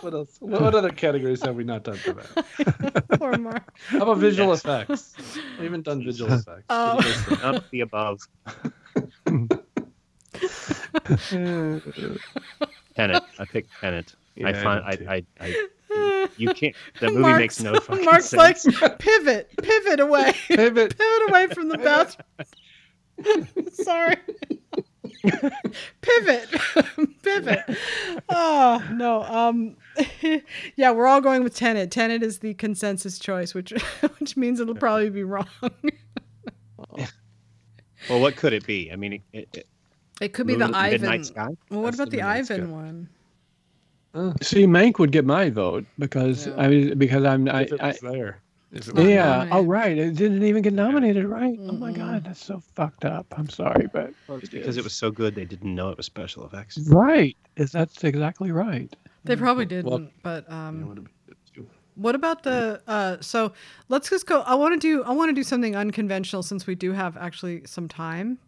What else? What other categories have we not talked about? that? Poor Mark. How about visual yes. effects? We haven't done visual effects. Oh. None of the above. Tenet. I picked Tenet. Yeah, I find I, I, I, you can't. The movie Mark's, makes no fucking Mark's sense. like pivot, pivot away, pivot, pivot away from the bathroom. Sorry. pivot. Pivot. Oh no um yeah we're all going with tenet. Tenet is the consensus choice which which means it'll probably be wrong. Well what could it be? I mean it, it, it could be the ivan sky? well what That's about the, the ivan one? Uh, See, Mank would get my vote because yeah. I mean because I'm I, I there yeah. Oh, right. It didn't even get nominated, right? Mm-hmm. Oh my God, that's so fucked up. I'm sorry, but well, because it was so good, they didn't know it was special effects. Right. Is that's exactly right. They probably didn't, well, but um. What about the uh so let's just go I want to do I want to do something unconventional since we do have actually some time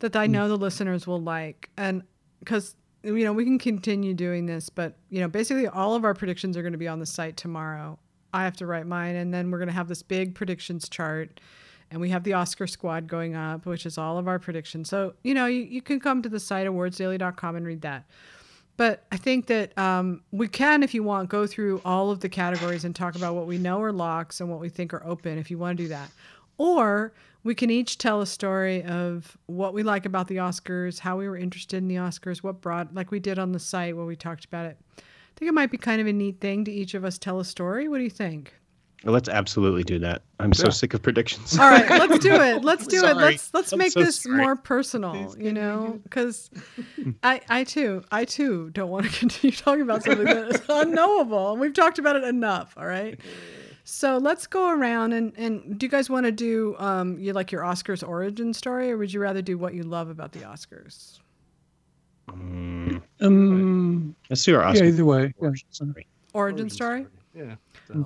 that I mm. know mm. the listeners will like and cuz you know we can continue doing this but you know basically all of our predictions are going to be on the site tomorrow I have to write mine, and then we're gonna have this big predictions chart, and we have the Oscar squad going up, which is all of our predictions. So you know you, you can come to the site awardsdaily.com and read that. But I think that um, we can, if you want, go through all of the categories and talk about what we know are locks and what we think are open. If you want to do that, or we can each tell a story of what we like about the Oscars, how we were interested in the Oscars, what brought, like we did on the site where we talked about it think it might be kind of a neat thing to each of us tell a story. What do you think? Let's absolutely do that. I'm so sick of predictions. All right, let's do it. Let's do it. Let's let's I'm make so this sorry. more personal. you know, because I I too I too don't want to continue talking about something that is unknowable. We've talked about it enough. All right. So let's go around and and do you guys want to do um you like your Oscars origin story, or would you rather do what you love about the Oscars? Um, um let's see our Oscar. Yeah, either way. Origin story. Origin story? Yeah.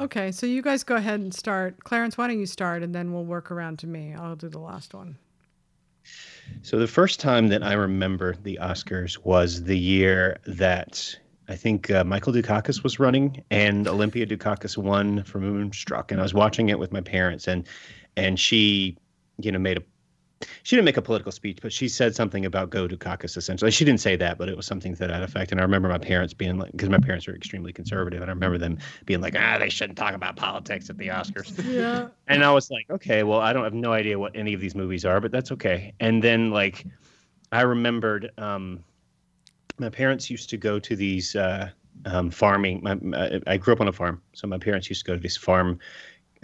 Okay, so you guys go ahead and start. Clarence, why don't you start, and then we'll work around to me. I'll do the last one. So the first time that I remember the Oscars was the year that I think uh, Michael Dukakis was running, and Olympia Dukakis won for Moonstruck, and I was watching it with my parents, and and she, you know, made a she didn't make a political speech, but she said something about go to caucus essentially. She didn't say that, but it was something to that effect. And I remember my parents being like, because my parents are extremely conservative, and I remember them being like, ah, they shouldn't talk about politics at the Oscars. Yeah. And I was like, okay, well, I don't have no idea what any of these movies are, but that's okay. And then like, I remembered um, my parents used to go to these uh, um, farming. My, I grew up on a farm, so my parents used to go to these farm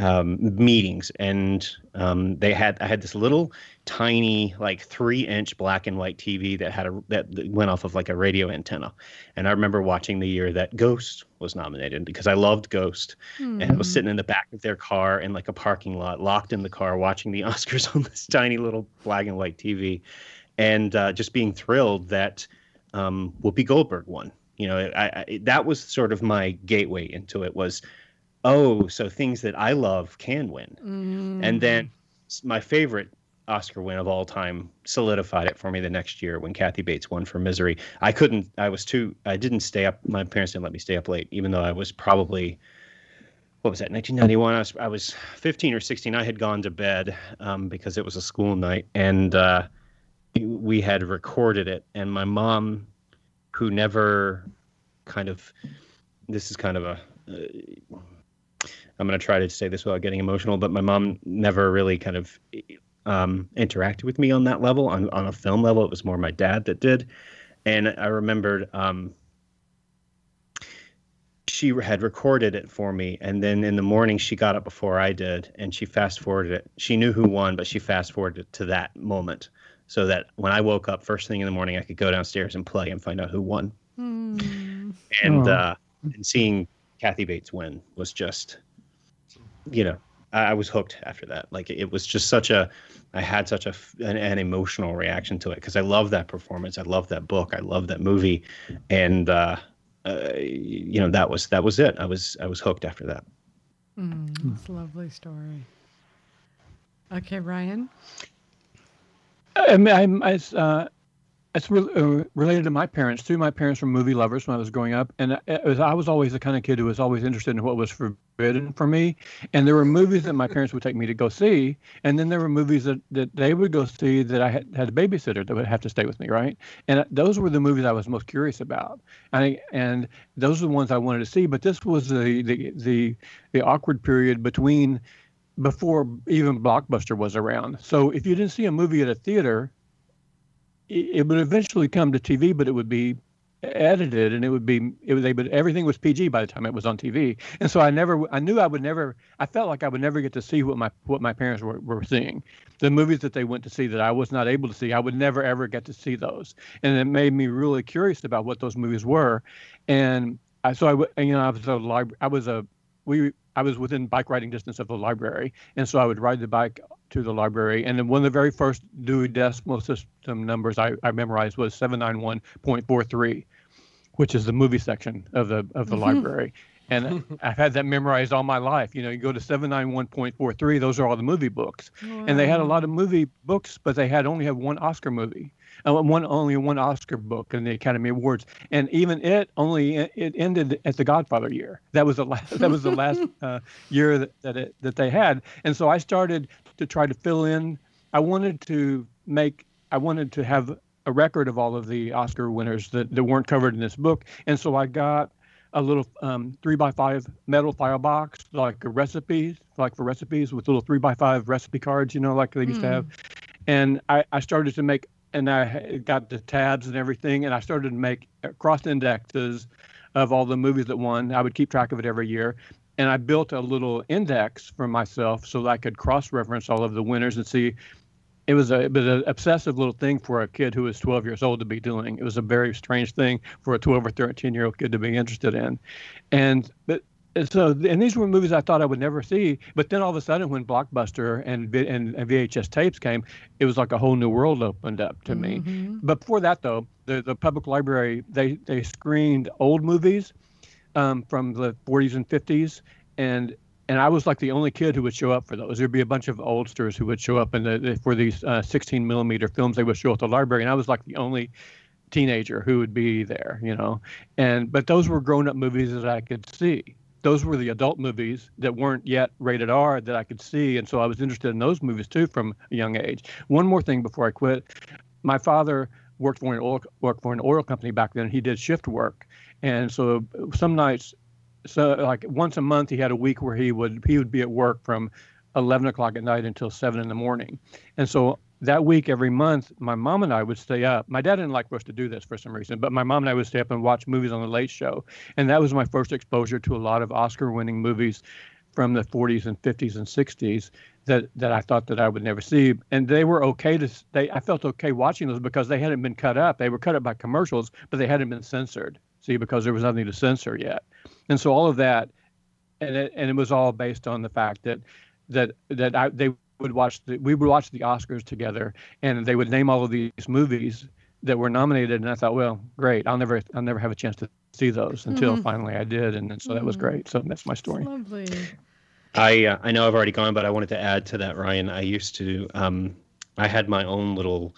um, meetings, and um, they had I had this little tiny like three inch black and white TV that had a that went off of like a radio antenna, and I remember watching the year that Ghost was nominated because I loved Ghost, mm. and I was hmm. sitting in the back of their car in like a parking lot, locked in the car, watching the Oscars on this tiny little black and white TV, and uh, just being thrilled that um, Whoopi Goldberg won You know, I, I, that was sort of my gateway into it was, oh, so things that I love can win. Mm. And then my favorite Oscar win of all time solidified it for me the next year when Kathy Bates won for Misery. I couldn't. I was too. I didn't stay up. My parents didn't let me stay up late, even though I was probably. What was that? 1991. I was I was 15 or 16. I had gone to bed um, because it was a school night, and uh, we had recorded it. And my mom, who never, kind of, this is kind of a. Uh, I'm going to try to say this without getting emotional, but my mom never really kind of um, interacted with me on that level. On, on a film level, it was more my dad that did. And I remembered um, she had recorded it for me. And then in the morning, she got up before I did and she fast forwarded it. She knew who won, but she fast forwarded it to that moment so that when I woke up first thing in the morning, I could go downstairs and play and find out who won. Mm. And, uh, and seeing Kathy Bates win was just, you know, I was hooked after that. Like it was just such a, I had such a an, an emotional reaction to it because I love that performance. I love that book. I love that movie, and uh, uh, you know that was that was it. I was I was hooked after that. Mm, it's a lovely story. Okay, Ryan. I mean, I'm, I, uh, it's re- uh, related to my parents too. My parents were movie lovers when I was growing up, and was, I was always the kind of kid who was always interested in what was forbidden for me. And there were movies that my parents would take me to go see, and then there were movies that, that they would go see that I had, had a babysitter that would have to stay with me, right? And those were the movies I was most curious about. I, and those are the ones I wanted to see. But this was the the the, the awkward period between before even Blockbuster was around. So if you didn't see a movie at a theater it would eventually come to TV, but it would be edited and it would be it was but everything was PG by the time it was on TV. And so I never I knew I would never I felt like I would never get to see what my what my parents were, were seeing. The movies that they went to see that I was not able to see, I would never ever get to see those. And it made me really curious about what those movies were. And I so I would you know I was a library I was a we I was within bike riding distance of the library, and so I would ride the bike to the library. And then one of the very first Dewey Decimal System numbers I, I memorized was 791.43, which is the movie section of the of the mm-hmm. library. And I've had that memorized all my life. You know, you go to 791.43; those are all the movie books. Wow. And they had a lot of movie books, but they had only have one Oscar movie uh, one only one Oscar book in the Academy Awards, and even it only it ended at the Godfather year. That was the last that was the last uh, year that that, it, that they had, and so I started to try to fill in. I wanted to make I wanted to have a record of all of the Oscar winners that, that weren't covered in this book, and so I got a little um, three by five metal file box, like recipes, like for recipes with little three by five recipe cards, you know, like they used mm. to have. Hmm. And I, I started to make and I got the tabs and everything, and I started to make cross indexes of all the movies that won. I would keep track of it every year, and I built a little index for myself so that I could cross reference all of the winners and see. It was a it was an obsessive little thing for a kid who was 12 years old to be doing. It was a very strange thing for a 12 or 13 year old kid to be interested in, and but and so and these were movies I thought I would never see. But then all of a sudden, when Blockbuster and and, and VHS tapes came, it was like a whole new world opened up to mm-hmm. me. But before that, though, the the public library they they screened old movies um, from the 40s and 50s, and and I was like the only kid who would show up for those. There'd be a bunch of oldsters who would show up in the, for these uh, 16 millimeter films. They would show at the library, and I was like the only teenager who would be there, you know. And but those were grown up movies that I could see those were the adult movies that weren't yet rated R that I could see, and so I was interested in those movies too from a young age. One more thing before I quit, my father worked for an oil worked for an oil company back then. He did shift work, and so some nights, so like once a month, he had a week where he would he would be at work from 11 o'clock at night until 7 in the morning. And so that week every month, my mom and I would stay up. My dad didn't like for us to do this for some reason, but my mom and I would stay up and watch movies on the Late Show, and that was my first exposure to a lot of Oscar-winning movies from the 40s and 50s and 60s that that I thought that I would never see. And they were okay to they. I felt okay watching those because they hadn't been cut up. They were cut up by commercials, but they hadn't been censored. See, because there was nothing to censor yet, and so all of that, and it, and it was all based on the fact that that that I, they would watch the we would watch the Oscars together, and they would name all of these movies that were nominated, and I thought, well, great. I'll never I'll never have a chance to see those until mm-hmm. finally I did, and, so that was mm-hmm. great. So that's my story. Lovely. I uh, I know I've already gone, but I wanted to add to that, Ryan. I used to um, I had my own little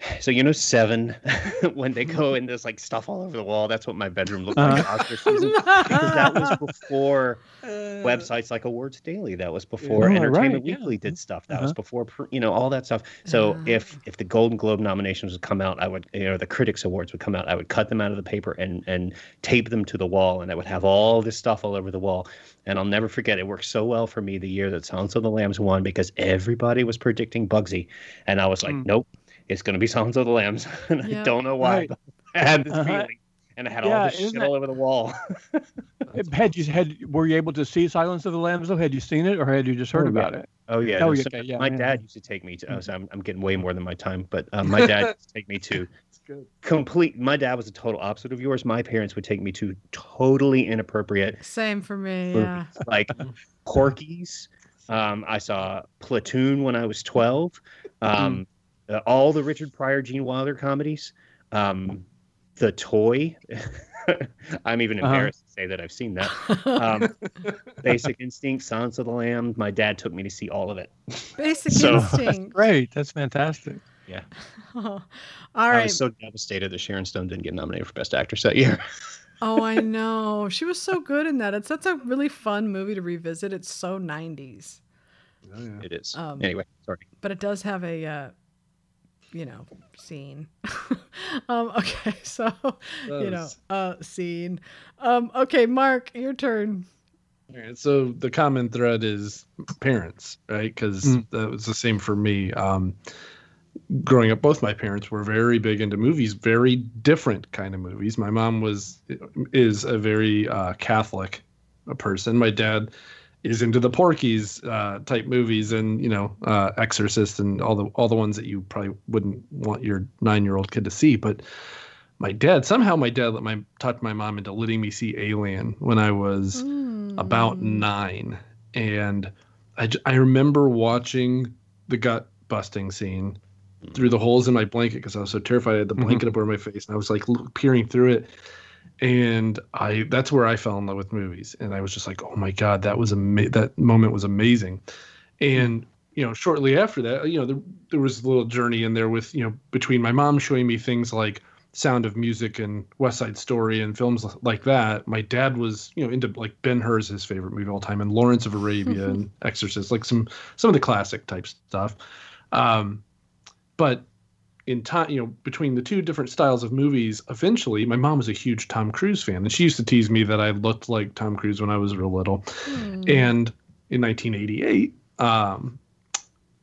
so you know Seven, when they go and there's like stuff all over the wall. That's what my bedroom looked like uh, Oscar season because that was before uh, websites like Awards Daily. That was before oh, Entertainment right, Weekly yeah. did stuff. That uh-huh. was before you know all that stuff. So uh, if if the Golden Globe nominations would come out, I would you know the Critics Awards would come out. I would cut them out of the paper and and tape them to the wall, and I would have all this stuff all over the wall. And I'll never forget. It worked so well for me the year that Silence of the Lambs won because everybody was predicting Bugsy, and I was like, mm. nope it's going to be Silence of the Lambs. and yep. I don't know why, right. I had this uh-huh. feeling. And I had yeah, all this shit that... all over the wall. had you had were you able to see Silence of the Lambs though? Had you seen it or had you just heard oh, about yeah. it? Oh yeah. Oh, no, okay, yeah my yeah. dad used to take me to. Oh, so I'm, I'm getting way more than my time, but um, my dad used to take me to complete. My dad was a total opposite of yours. My parents would take me to totally inappropriate. Same for me. Yeah. Like Porky's. Um, I saw Platoon when I was 12. Um, mm uh, all the Richard Pryor, Gene Wilder comedies. Um, the Toy. I'm even uh-huh. embarrassed uh-huh. to say that I've seen that. Um, Basic Instinct, Silence of the Lamb. My dad took me to see all of it. Basic so, Instinct. Great. That's fantastic. Yeah. Oh, all right. I was so devastated that Sharon Stone didn't get nominated for Best Actress that year. oh, I know. She was so good in that. It's that's a really fun movie to revisit. It's so 90s. Oh, yeah. It is. Um, anyway, sorry. But it does have a uh, you know, scene. um, okay, so you know, uh, scene. Um, okay, Mark, your turn. All right, so the common thread is parents, right? Because mm. that was the same for me. Um, growing up, both my parents were very big into movies, very different kind of movies. My mom was is a very uh, Catholic person. My dad is into the Porky's uh, type movies and you know uh, Exorcist and all the all the ones that you probably wouldn't want your nine year old kid to see. But my dad somehow my dad let my talked my mom into letting me see Alien when I was mm. about nine, and I I remember watching the gut busting scene through the holes in my blanket because I was so terrified I had the mm-hmm. blanket mm-hmm. up over my face and I was like peering through it and I that's where I fell in love with movies, and I was just like, oh my god, that was ama- that moment was amazing, and you know, shortly after that, you know, there, there was a little journey in there with you know between my mom showing me things like Sound of Music and West Side Story and films like that. My dad was you know into like Ben Hur's his favorite movie of all time, and Lawrence of Arabia and Exorcist, like some some of the classic type stuff. Um, but in time, you know, between the two different styles of movies, eventually, my mom was a huge Tom Cruise fan, and she used to tease me that I looked like Tom Cruise when I was real little. Mm. And in 1988, um,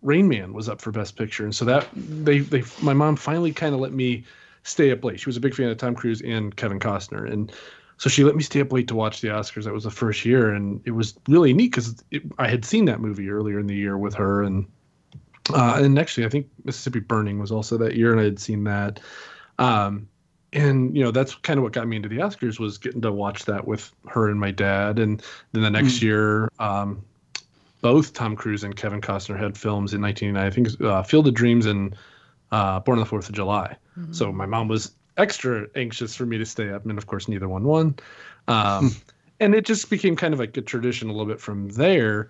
Rain Man was up for Best Picture, and so that they they my mom finally kind of let me stay up late. She was a big fan of Tom Cruise and Kevin Costner, and so she let me stay up late to watch the Oscars. That was the first year, and it was really neat because I had seen that movie earlier in the year with her, and uh, and actually, I think Mississippi Burning was also that year, and I had seen that. Um, and you know, that's kind of what got me into the Oscars was getting to watch that with her and my dad. And then the next mm. year, um, both Tom Cruise and Kevin Costner had films in 1989. I think uh, Field of Dreams and uh, Born on the Fourth of July. Mm-hmm. So my mom was extra anxious for me to stay up, and of course, neither one won. Um, and it just became kind of like a tradition a little bit from there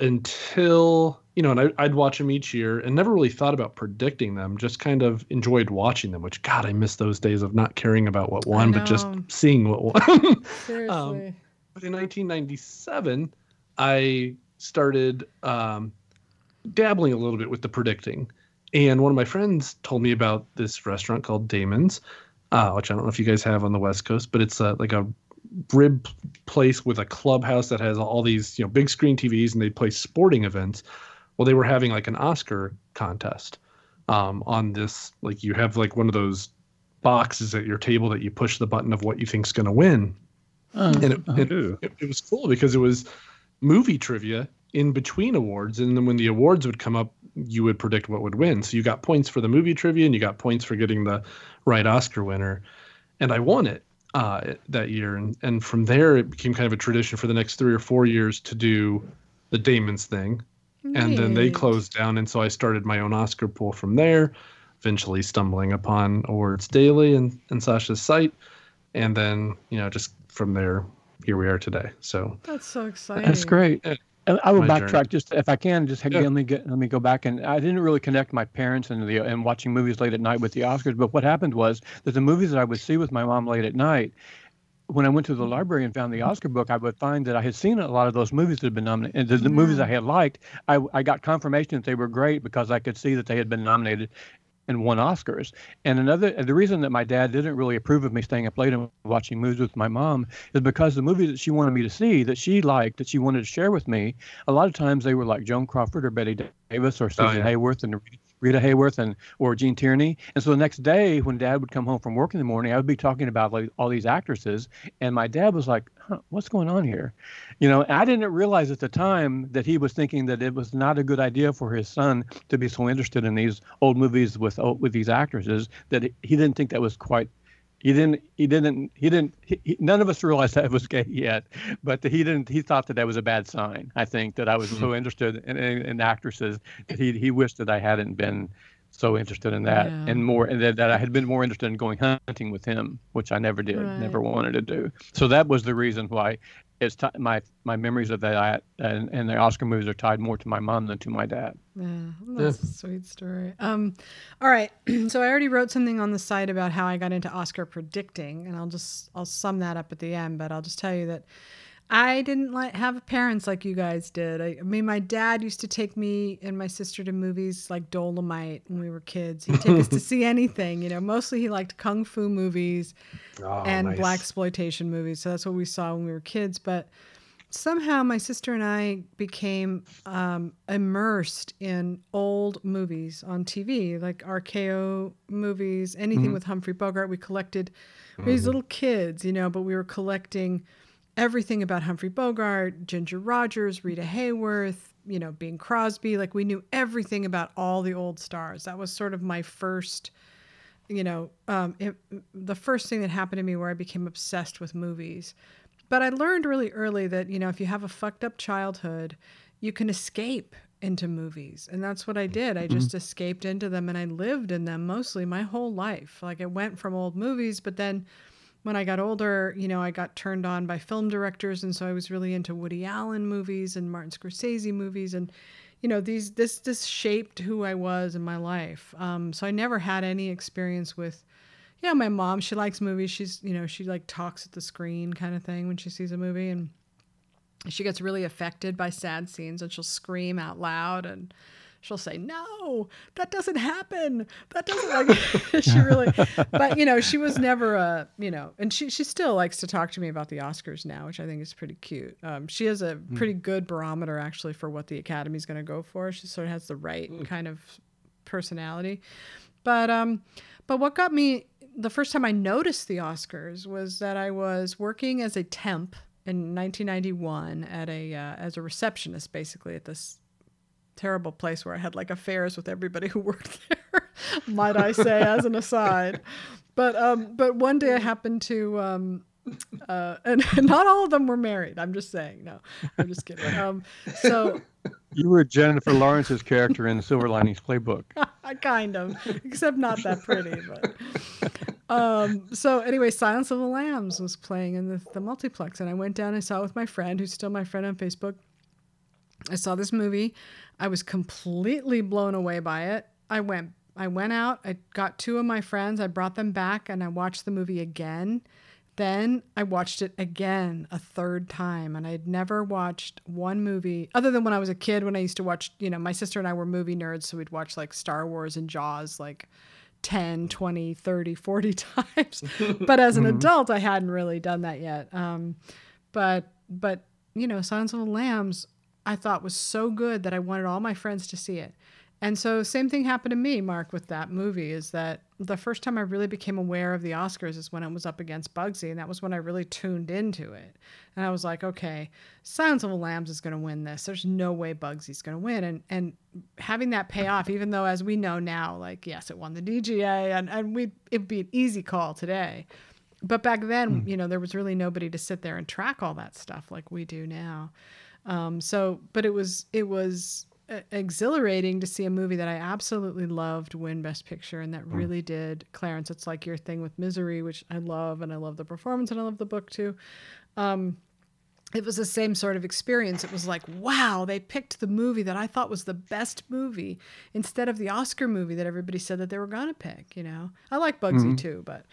until you know, and I, would watch them each year and never really thought about predicting them. Just kind of enjoyed watching them. Which God, I miss those days of not caring about what won, but just seeing what won. Seriously. Um, but in 1997, I started um, dabbling a little bit with the predicting, and one of my friends told me about this restaurant called Damon's, uh, which I don't know if you guys have on the West Coast, but it's uh, like a rib place with a clubhouse that has all these you know big screen TVs and they play sporting events. Well, they were having like an Oscar contest um, on this. Like you have like one of those boxes at your table that you push the button of what you think's going to win. Uh, and it, uh, it, it, it was cool because it was movie trivia in between awards, and then when the awards would come up, you would predict what would win. So you got points for the movie trivia, and you got points for getting the right Oscar winner. And I won it uh, that year, and and from there it became kind of a tradition for the next three or four years to do the Damon's thing, and then they closed down, and so I started my own Oscar pool from there. eventually stumbling upon awards daily and, and Sasha's site. And then, you know, just from there, here we are today. So that's so exciting. That's great. I will backtrack journey. just if I can. Just yeah. let me get let me go back and I didn't really connect my parents and the and watching movies late at night with the Oscars. But what happened was that the movies that I would see with my mom late at night, when I went to the library and found the Oscar book, I would find that I had seen a lot of those movies that had been nominated. And the, the movies I had liked, I, I got confirmation that they were great because I could see that they had been nominated and won Oscars. And another, the reason that my dad didn't really approve of me staying up late and watching movies with my mom is because the movies that she wanted me to see, that she liked, that she wanted to share with me, a lot of times they were like Joan Crawford or Bette Davis or oh, Susan oh, yeah. Hayward and Rita Hayworth and or Gene Tierney. And so the next day when dad would come home from work in the morning, I would be talking about like all these actresses. And my dad was like, huh, what's going on here? You know, I didn't realize at the time that he was thinking that it was not a good idea for his son to be so interested in these old movies with with these actresses that he didn't think that was quite he didn't he didn't he didn't he, none of us realized that it was gay yet but he didn't he thought that that was a bad sign i think that i was so hmm. interested in, in, in, actresses that he he wished that i hadn't been so interested in that yeah. and more and that, that i had been more interested in going hunting with him which i never did right. never wanted to do so that was the reason why it's t- my my memories of that and, and the Oscar movies are tied more to my mom than to my dad. Yeah, that's yeah. a sweet story. Um, all right, so I already wrote something on the site about how I got into Oscar predicting, and I'll just I'll sum that up at the end. But I'll just tell you that I didn't like have parents like you guys did. I, I, mean, my dad used to take me and my sister to movies like Dolomite when we were kids. He'd take us to see anything. You know, mostly he liked kung fu movies oh, and nice. black exploitation movies. So that's what we saw when we were kids. But somehow my sister and I became um, immersed in old movies on TV, like RKO movies, anything mm-hmm. with Humphrey Bogart. We collected mm-hmm. these little kids, you know, but we were collecting everything about Humphrey Bogart, Ginger Rogers, Rita Hayworth, you know, Bing Crosby. Like we knew everything about all the old stars. That was sort of my first, you know, um, it, the first thing that happened to me where I became obsessed with movies. But I learned really early that, you know, if you have a fucked up childhood, you can escape into movies. And that's what I did. I just mm-hmm. escaped into them and I lived in them mostly my whole life. Like I went from old movies, but then when I got older, you know, I got turned on by film directors, and so I was really into Woody Allen movies and Martin Scorsese movies, and you know, these this this shaped who I was in my life. Um, so I never had any experience with, yeah, my mom. She likes movies. She's you know she like talks at the screen kind of thing when she sees a movie, and she gets really affected by sad scenes, and she'll scream out loud and she'll say, "No, that doesn't happen. That doesn't like." she really, but you know, she was never a you know, and she she still likes to talk to me about the Oscars now, which I think is pretty cute. Um, she has a hmm. pretty good barometer actually for what the Academy's going to go for. She sort of has the right kind of personality, but um, but what got me the first time I noticed the Oscars was that I was working as a temp in 1991 at a uh, as a receptionist basically at this terrible place where I had like affairs with everybody who worked there, might I say, as an aside. But um, but one day I happened to um, uh, and not all of them were married. I'm just saying. No, I'm just kidding. Um, so you were Jennifer Lawrence's character in the Silver Linings Playbook. kind of, except not that pretty. But um, so anyway, Silence of the Lambs was playing in the, the multiplex, and I went down and saw it with my friend, who's still my friend on Facebook. I saw this movie. I was completely blown away by it. I went I went out, I got two of my friends, I brought them back and I watched the movie again. Then I watched it again a third time and I'd never watched one movie other than when I was a kid when I used to watch, you know, my sister and I were movie nerds so we'd watch like Star Wars and Jaws like 10, 20, 30, 40 times. but as an mm-hmm. adult I hadn't really done that yet. Um, but but you know, Silence of the Lambs I thought was so good that I wanted all my friends to see it. And so same thing happened to me, Mark, with that movie is that the first time I really became aware of the Oscars is when it was up against Bugsy, and that was when I really tuned into it. And I was like, okay, Silence of the Lambs is going to win this. There's no way Bugsy's going to win. And and having that pay off, even though as we know now, like yes, it won the DGA, and and we it'd be an easy call today. But back then, mm. you know, there was really nobody to sit there and track all that stuff like we do now. Um, so, but it was it was exhilarating to see a movie that I absolutely loved win Best Picture, and that Mm. really did. Clarence, it's like your thing with Misery, which I love, and I love the performance, and I love the book too. Um, it was the same sort of experience. It was like, wow, they picked the movie that I thought was the best movie instead of the Oscar movie that everybody said that they were gonna pick. You know, I like Bugsy too, but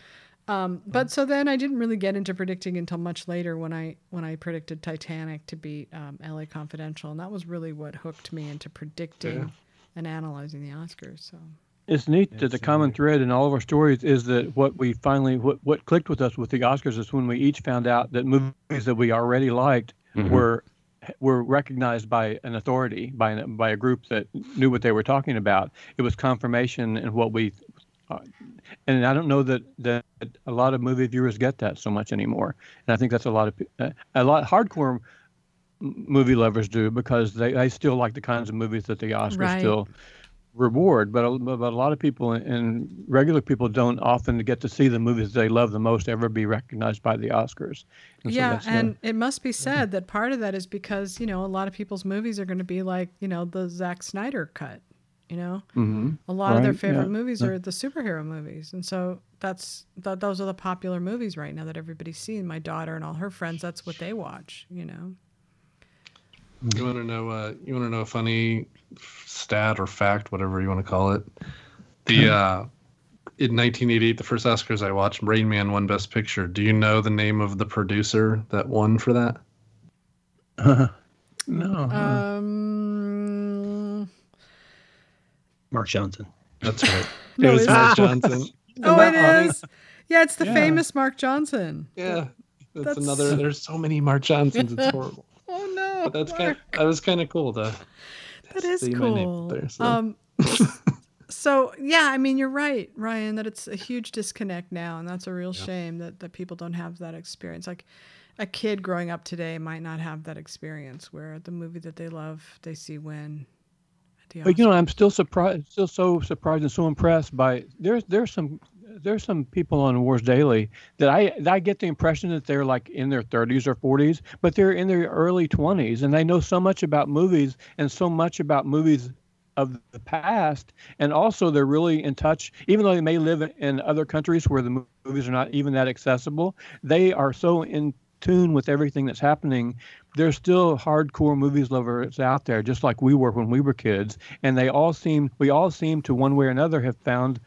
um, but so then I didn't really get into predicting until much later when I when I predicted Titanic to beat um, L.A. Confidential, and that was really what hooked me into predicting Yeah. and analyzing the Oscars. So It's neat that the common Absolutely. thread in all of our stories is that what we finally what, what clicked with us with the Oscars is when we each found out that movies that we already liked Mhm. were were recognized by an authority by an, by a group that knew what they were talking about. It was confirmation in what we. Uh, and I don't know that, that a lot of movie viewers get that so much anymore. And I think that's a lot of uh, a lot hardcore movie lovers do because they, they still like the kinds of movies that the Oscars Right. still reward. But a, but a lot of people and regular people don't often get to see the movies they love the most ever be recognized by the Oscars. And so yeah, the- and it must be said that part of that is because you know a lot of people's movies are going to be like you know the Zack Snyder cut. You know, Mhm. a lot of their favorite yeah. movies are the superhero movies, and so that's that. Those are the popular movies right now that everybody's seeing. My daughter and all her friends, that's what they watch. You know. You want to know? Uh, you want to know a funny stat or fact, whatever you want to call it? The uh, in 1988, the first Oscars I watched, Rain Man won Best Picture. Do you know the name of the producer that won for that? no. Um. Mark Johnson. That's right. No, it was it's Mark not. Johnson. Oh, that it funny? is. Yeah, it's the Yeah. famous Mark Johnson. Yeah, that's, That's- another. There's so many Mark Johnsons. It's horrible. Oh no. But that's kind. Mark. That was kind of cool though. That is see my name cool. there, so. Um, so yeah, I mean, you're right, Ryan, that it's a huge disconnect now, and that's a real shame that that people don't have that experience. Like a kid growing up today might not have that experience where the movie that they love they see win. The But you know, I'm still surprised, still so surprised and so impressed by there's there's some there's some people on Awards Daily that I that I get the impression that they're like in their 30s or 40s, but they're in their early 20s and they know so much about movies and so much about movies of the past and also they're really in touch even though they may live in other countries where the movies are not even that accessible they are so in tune with everything that's happening there's still hardcore movies lovers out there just like we were when we were kids and they all seem we all seem to one way or another have found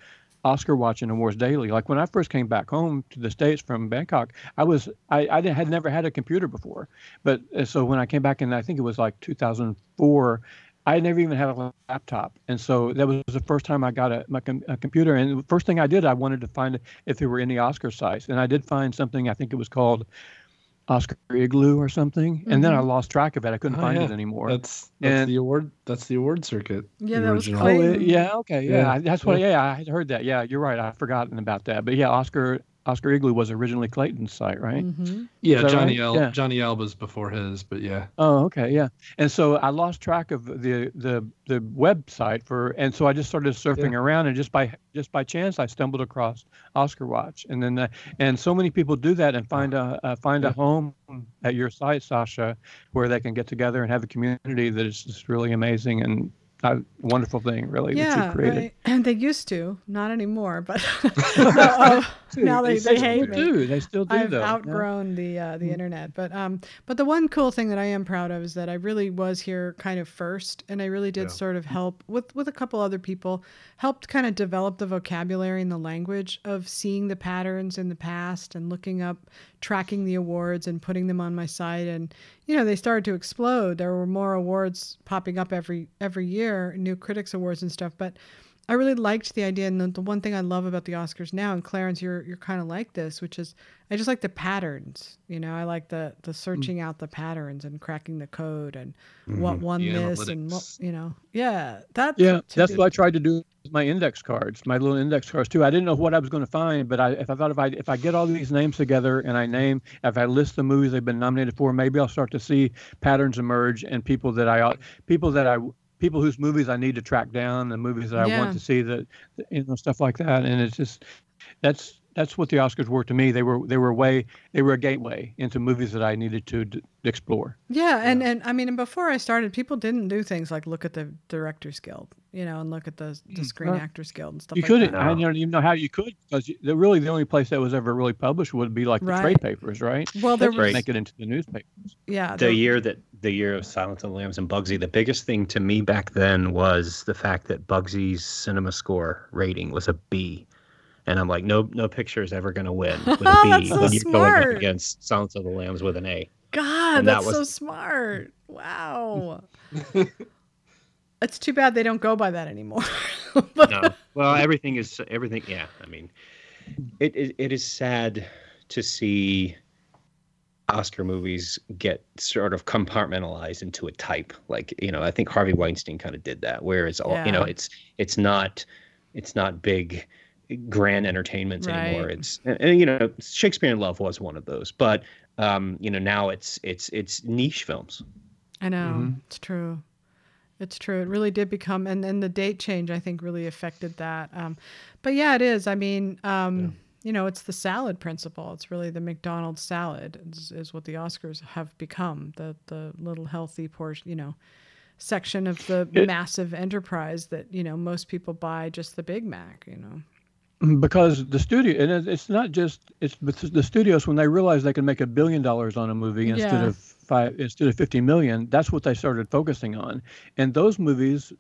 Oscar watching Awards Daily. Like when I first came back home to the states from Bangkok, I was I, I had never had a computer before, but uh, so when I came back in, I think it was like 2004. I never even had a laptop, and so that was the first time I got a, my com- a computer. And the first thing I did, I wanted to find if there were any Oscar sites, and I did find something. I think it was called Oscar Igloo or something, and then I mm-hmm. lost track of it. I couldn't Oh, find yeah. it anymore. That's that's And- the award. That's the award circuit. Yeah, the that was original. Oh, Clayton. it- yeah, okay, yeah, Yeah, that's what. Yeah, I had heard that. Yeah, you're right. I've forgotten about that. But yeah, Oscar Oscar Igloo was originally Clayton's site, right? hmm Yeah, Johnny right? L. Yeah. Johnny Alba's before his, but yeah. Oh, okay, yeah. And so I lost track of the the the website for, and so I just started surfing around, and just by just by chance I stumbled across Oscar Watch, and then uh, and so many people do that and find a uh, find a home at your site, Sasha, where they can get together and have a community that is just really amazing and a wonderful thing, really that you created. and they used to, not anymore, but uh, now they, they still hate me. do. They still do. I've though. Yeah. outgrown the uh, the internet, but um, but the one cool thing that I am proud of is that I really was here kind of first, and I really did Yeah. sort of help with with a couple other people, helped kind of develop the vocabulary and the language of seeing the patterns in the past and looking up, tracking the awards and putting them on my site, and you know they started to explode. There were more awards popping up every every year, new critics awards and stuff, but. I really liked the idea, and the, the one thing I love about the Oscars now, and Clarence, you're you're kind of like this, which is I just like the patterns. You know, I like the the mm. searching out the patterns and cracking the code and mm-hmm. what won The this and what you know. Yeah, that. Yeah, to that's be- what I tried to do with my index cards, my little index cards too. I didn't know what I was going to find, but I, if I thought if I if I get all these names together and I name, if I list the movies they've been nominated for, maybe I'll start to see patterns emerge and people that I ought- people that I people whose movies I need to track down, the movies that I Yeah. want to see that you know stuff like that. And it's just that's that's what the Oscars were to me. They were they were a way they were a gateway into movies that I needed to d- explore. Yeah, and and I mean, and before I started, people didn't do things like look at the Directors Guild, you know, and look at the the mm, Screen Right. Actors Guild and stuff You like couldn't. that. I don't even know how you could because the, really the only place that was ever really published would be like the Right. trade papers, right? Well, there That's was right. make it into the newspapers. yeah, the year that the year of Silence of the Lambs and Bugsy, the biggest thing to me back then was the fact that Bugsy's CinemaScore rating was a B. And I'm like, no, no picture is ever going to win with a B That's so when you're going up against Silence of the Lambs with an A. God, and that that's so smart. Wow. it's too bad they don't go by that anymore. No, well, everything is everything. Yeah, I mean, it, it it is sad to see Oscar movies get sort of compartmentalized into a type. Like you know, I think Harvey Weinstein kind of did that, where it's all you know, it's it's not it's not big grand entertainments anymore. It's and, and, you know, Shakespeare in Love was one of those, but um, you know, now it's it's it's niche films. I know Mhm. it's true. It's true. It really did become, and then the date change I think really affected that. Um, but yeah, it is. I mean, um, you know, it's the salad principle. It's really the McDonald's salad is, is what the Oscars have become. The the little healthy portion, you know, section of the It- massive enterprise that you know most people buy just the Big Mac. You know. Because the studio and it's not just it's but the studios when they realized they could make a billion dollars on a movie instead Yeah. of five instead of 50 million that's what they started focusing on and those movies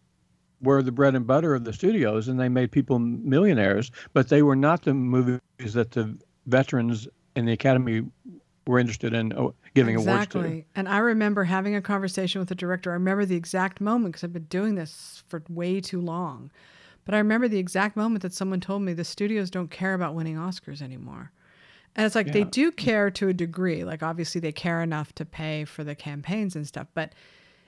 were the bread and butter of the studios and they made people millionaires but they were not the movies that the veterans and the academy were interested in oh, giving awards exactly. And I remember having a conversation with the director. I remember the exact moment because I've been doing this for way too long. But I remember the exact moment that someone told me the studios don't care about winning Oscars anymore. And it's like they do care to a degree. Like obviously they care enough to pay for the campaigns and stuff, but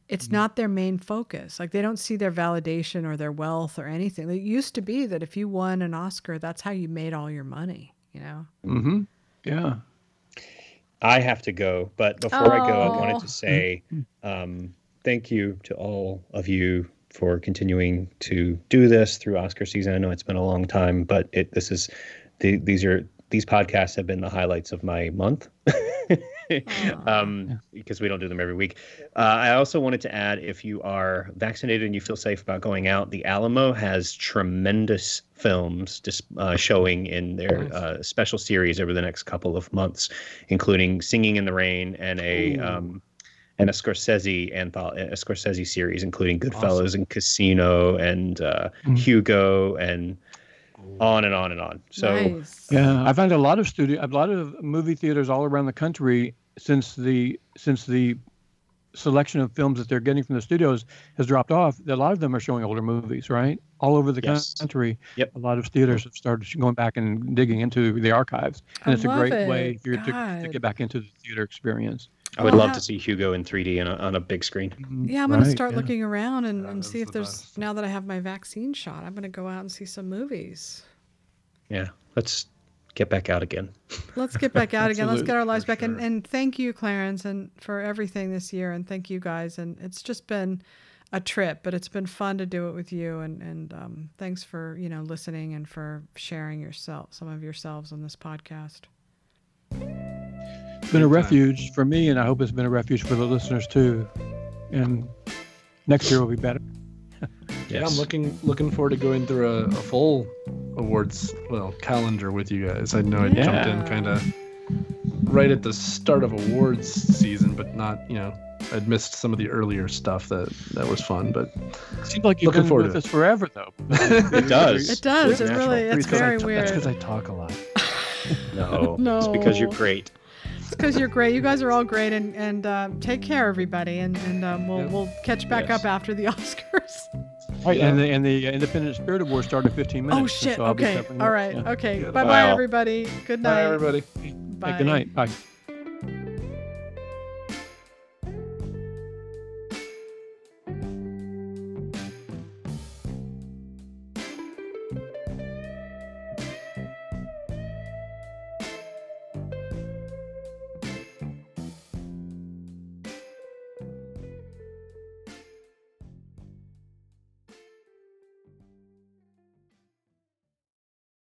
it's Mm-hmm. not their main focus. Like they don't see their validation or their wealth or anything. It used to be that if you won an Oscar, that's how you made all your money, you know? mm-hmm. yeah I have to go, but before I go, I wanted Oh. to say um, thank you to all of you for continuing to do this through Oscar season. I know it's been a long time, but it this is the, these are these podcasts have been the highlights of my month. um, because we don't do them every week. Uh, I also wanted to add if you are vaccinated and you feel safe about going out, the Alamo has tremendous films dis- uh, showing in their uh, special series over the next couple of months, including Singing in the Rain and a. Um, and a Scorsese antho- a Scorsese series, including Goodfellas Awesome. and Casino and uh, Mhm. Hugo and on and on and on. So nice. Yeah, I find a lot of studio, a lot of movie theaters all around the country since the since the selection of films that they're getting from the studios has dropped off. A lot of them are showing older movies, right? All over the Yes. country. Yep. A lot of theaters have started going back and digging into the archives, and I it's a love great way it. for you to, to get back into the theater experience. I would Well, love how- to see Hugo in 3D on a, on a big screen. Yeah, I'm gonna start yeah. looking around and, and see if the there's best. now that I have my vaccine shot, I'm gonna go out and see some movies. Yeah, let's get back out again. Let's get back out again. Let's get our lives for back. And sure. and thank you, Clarence, and for everything this year. And thank you guys. And it's just been a trip, but it's been fun to do it with you. And and um, thanks for you know listening and for sharing yourself some of yourselves on this podcast. It's been a Anytime. refuge for me, and I hope it's been a refuge for the listeners too. And next year will be better. Yeah, I'm looking looking forward to going through a, a full awards well calendar with you guys. I know I jumped in kind of right at the start of awards season, but not you know I'd missed some of the earlier stuff that that was fun. But It seems like you've been forward with to us forever, though. It does. It does. It natural. really. It's Because I very weird. That's because I talk a lot. no, no. it's because you're great. It's because you're great. You guys are all great, and and um, take care, everybody, and and um, we'll Yep. we'll catch back Yes. up after the Oscars. Right, and the and the Independent Spirit Award started 15 minutes. oh shit. so okay. covering All that. right. Yeah. Okay. Yeah. Bye Bye bye everybody. Good night. bye everybody. Hey, Bye. good night. Bye.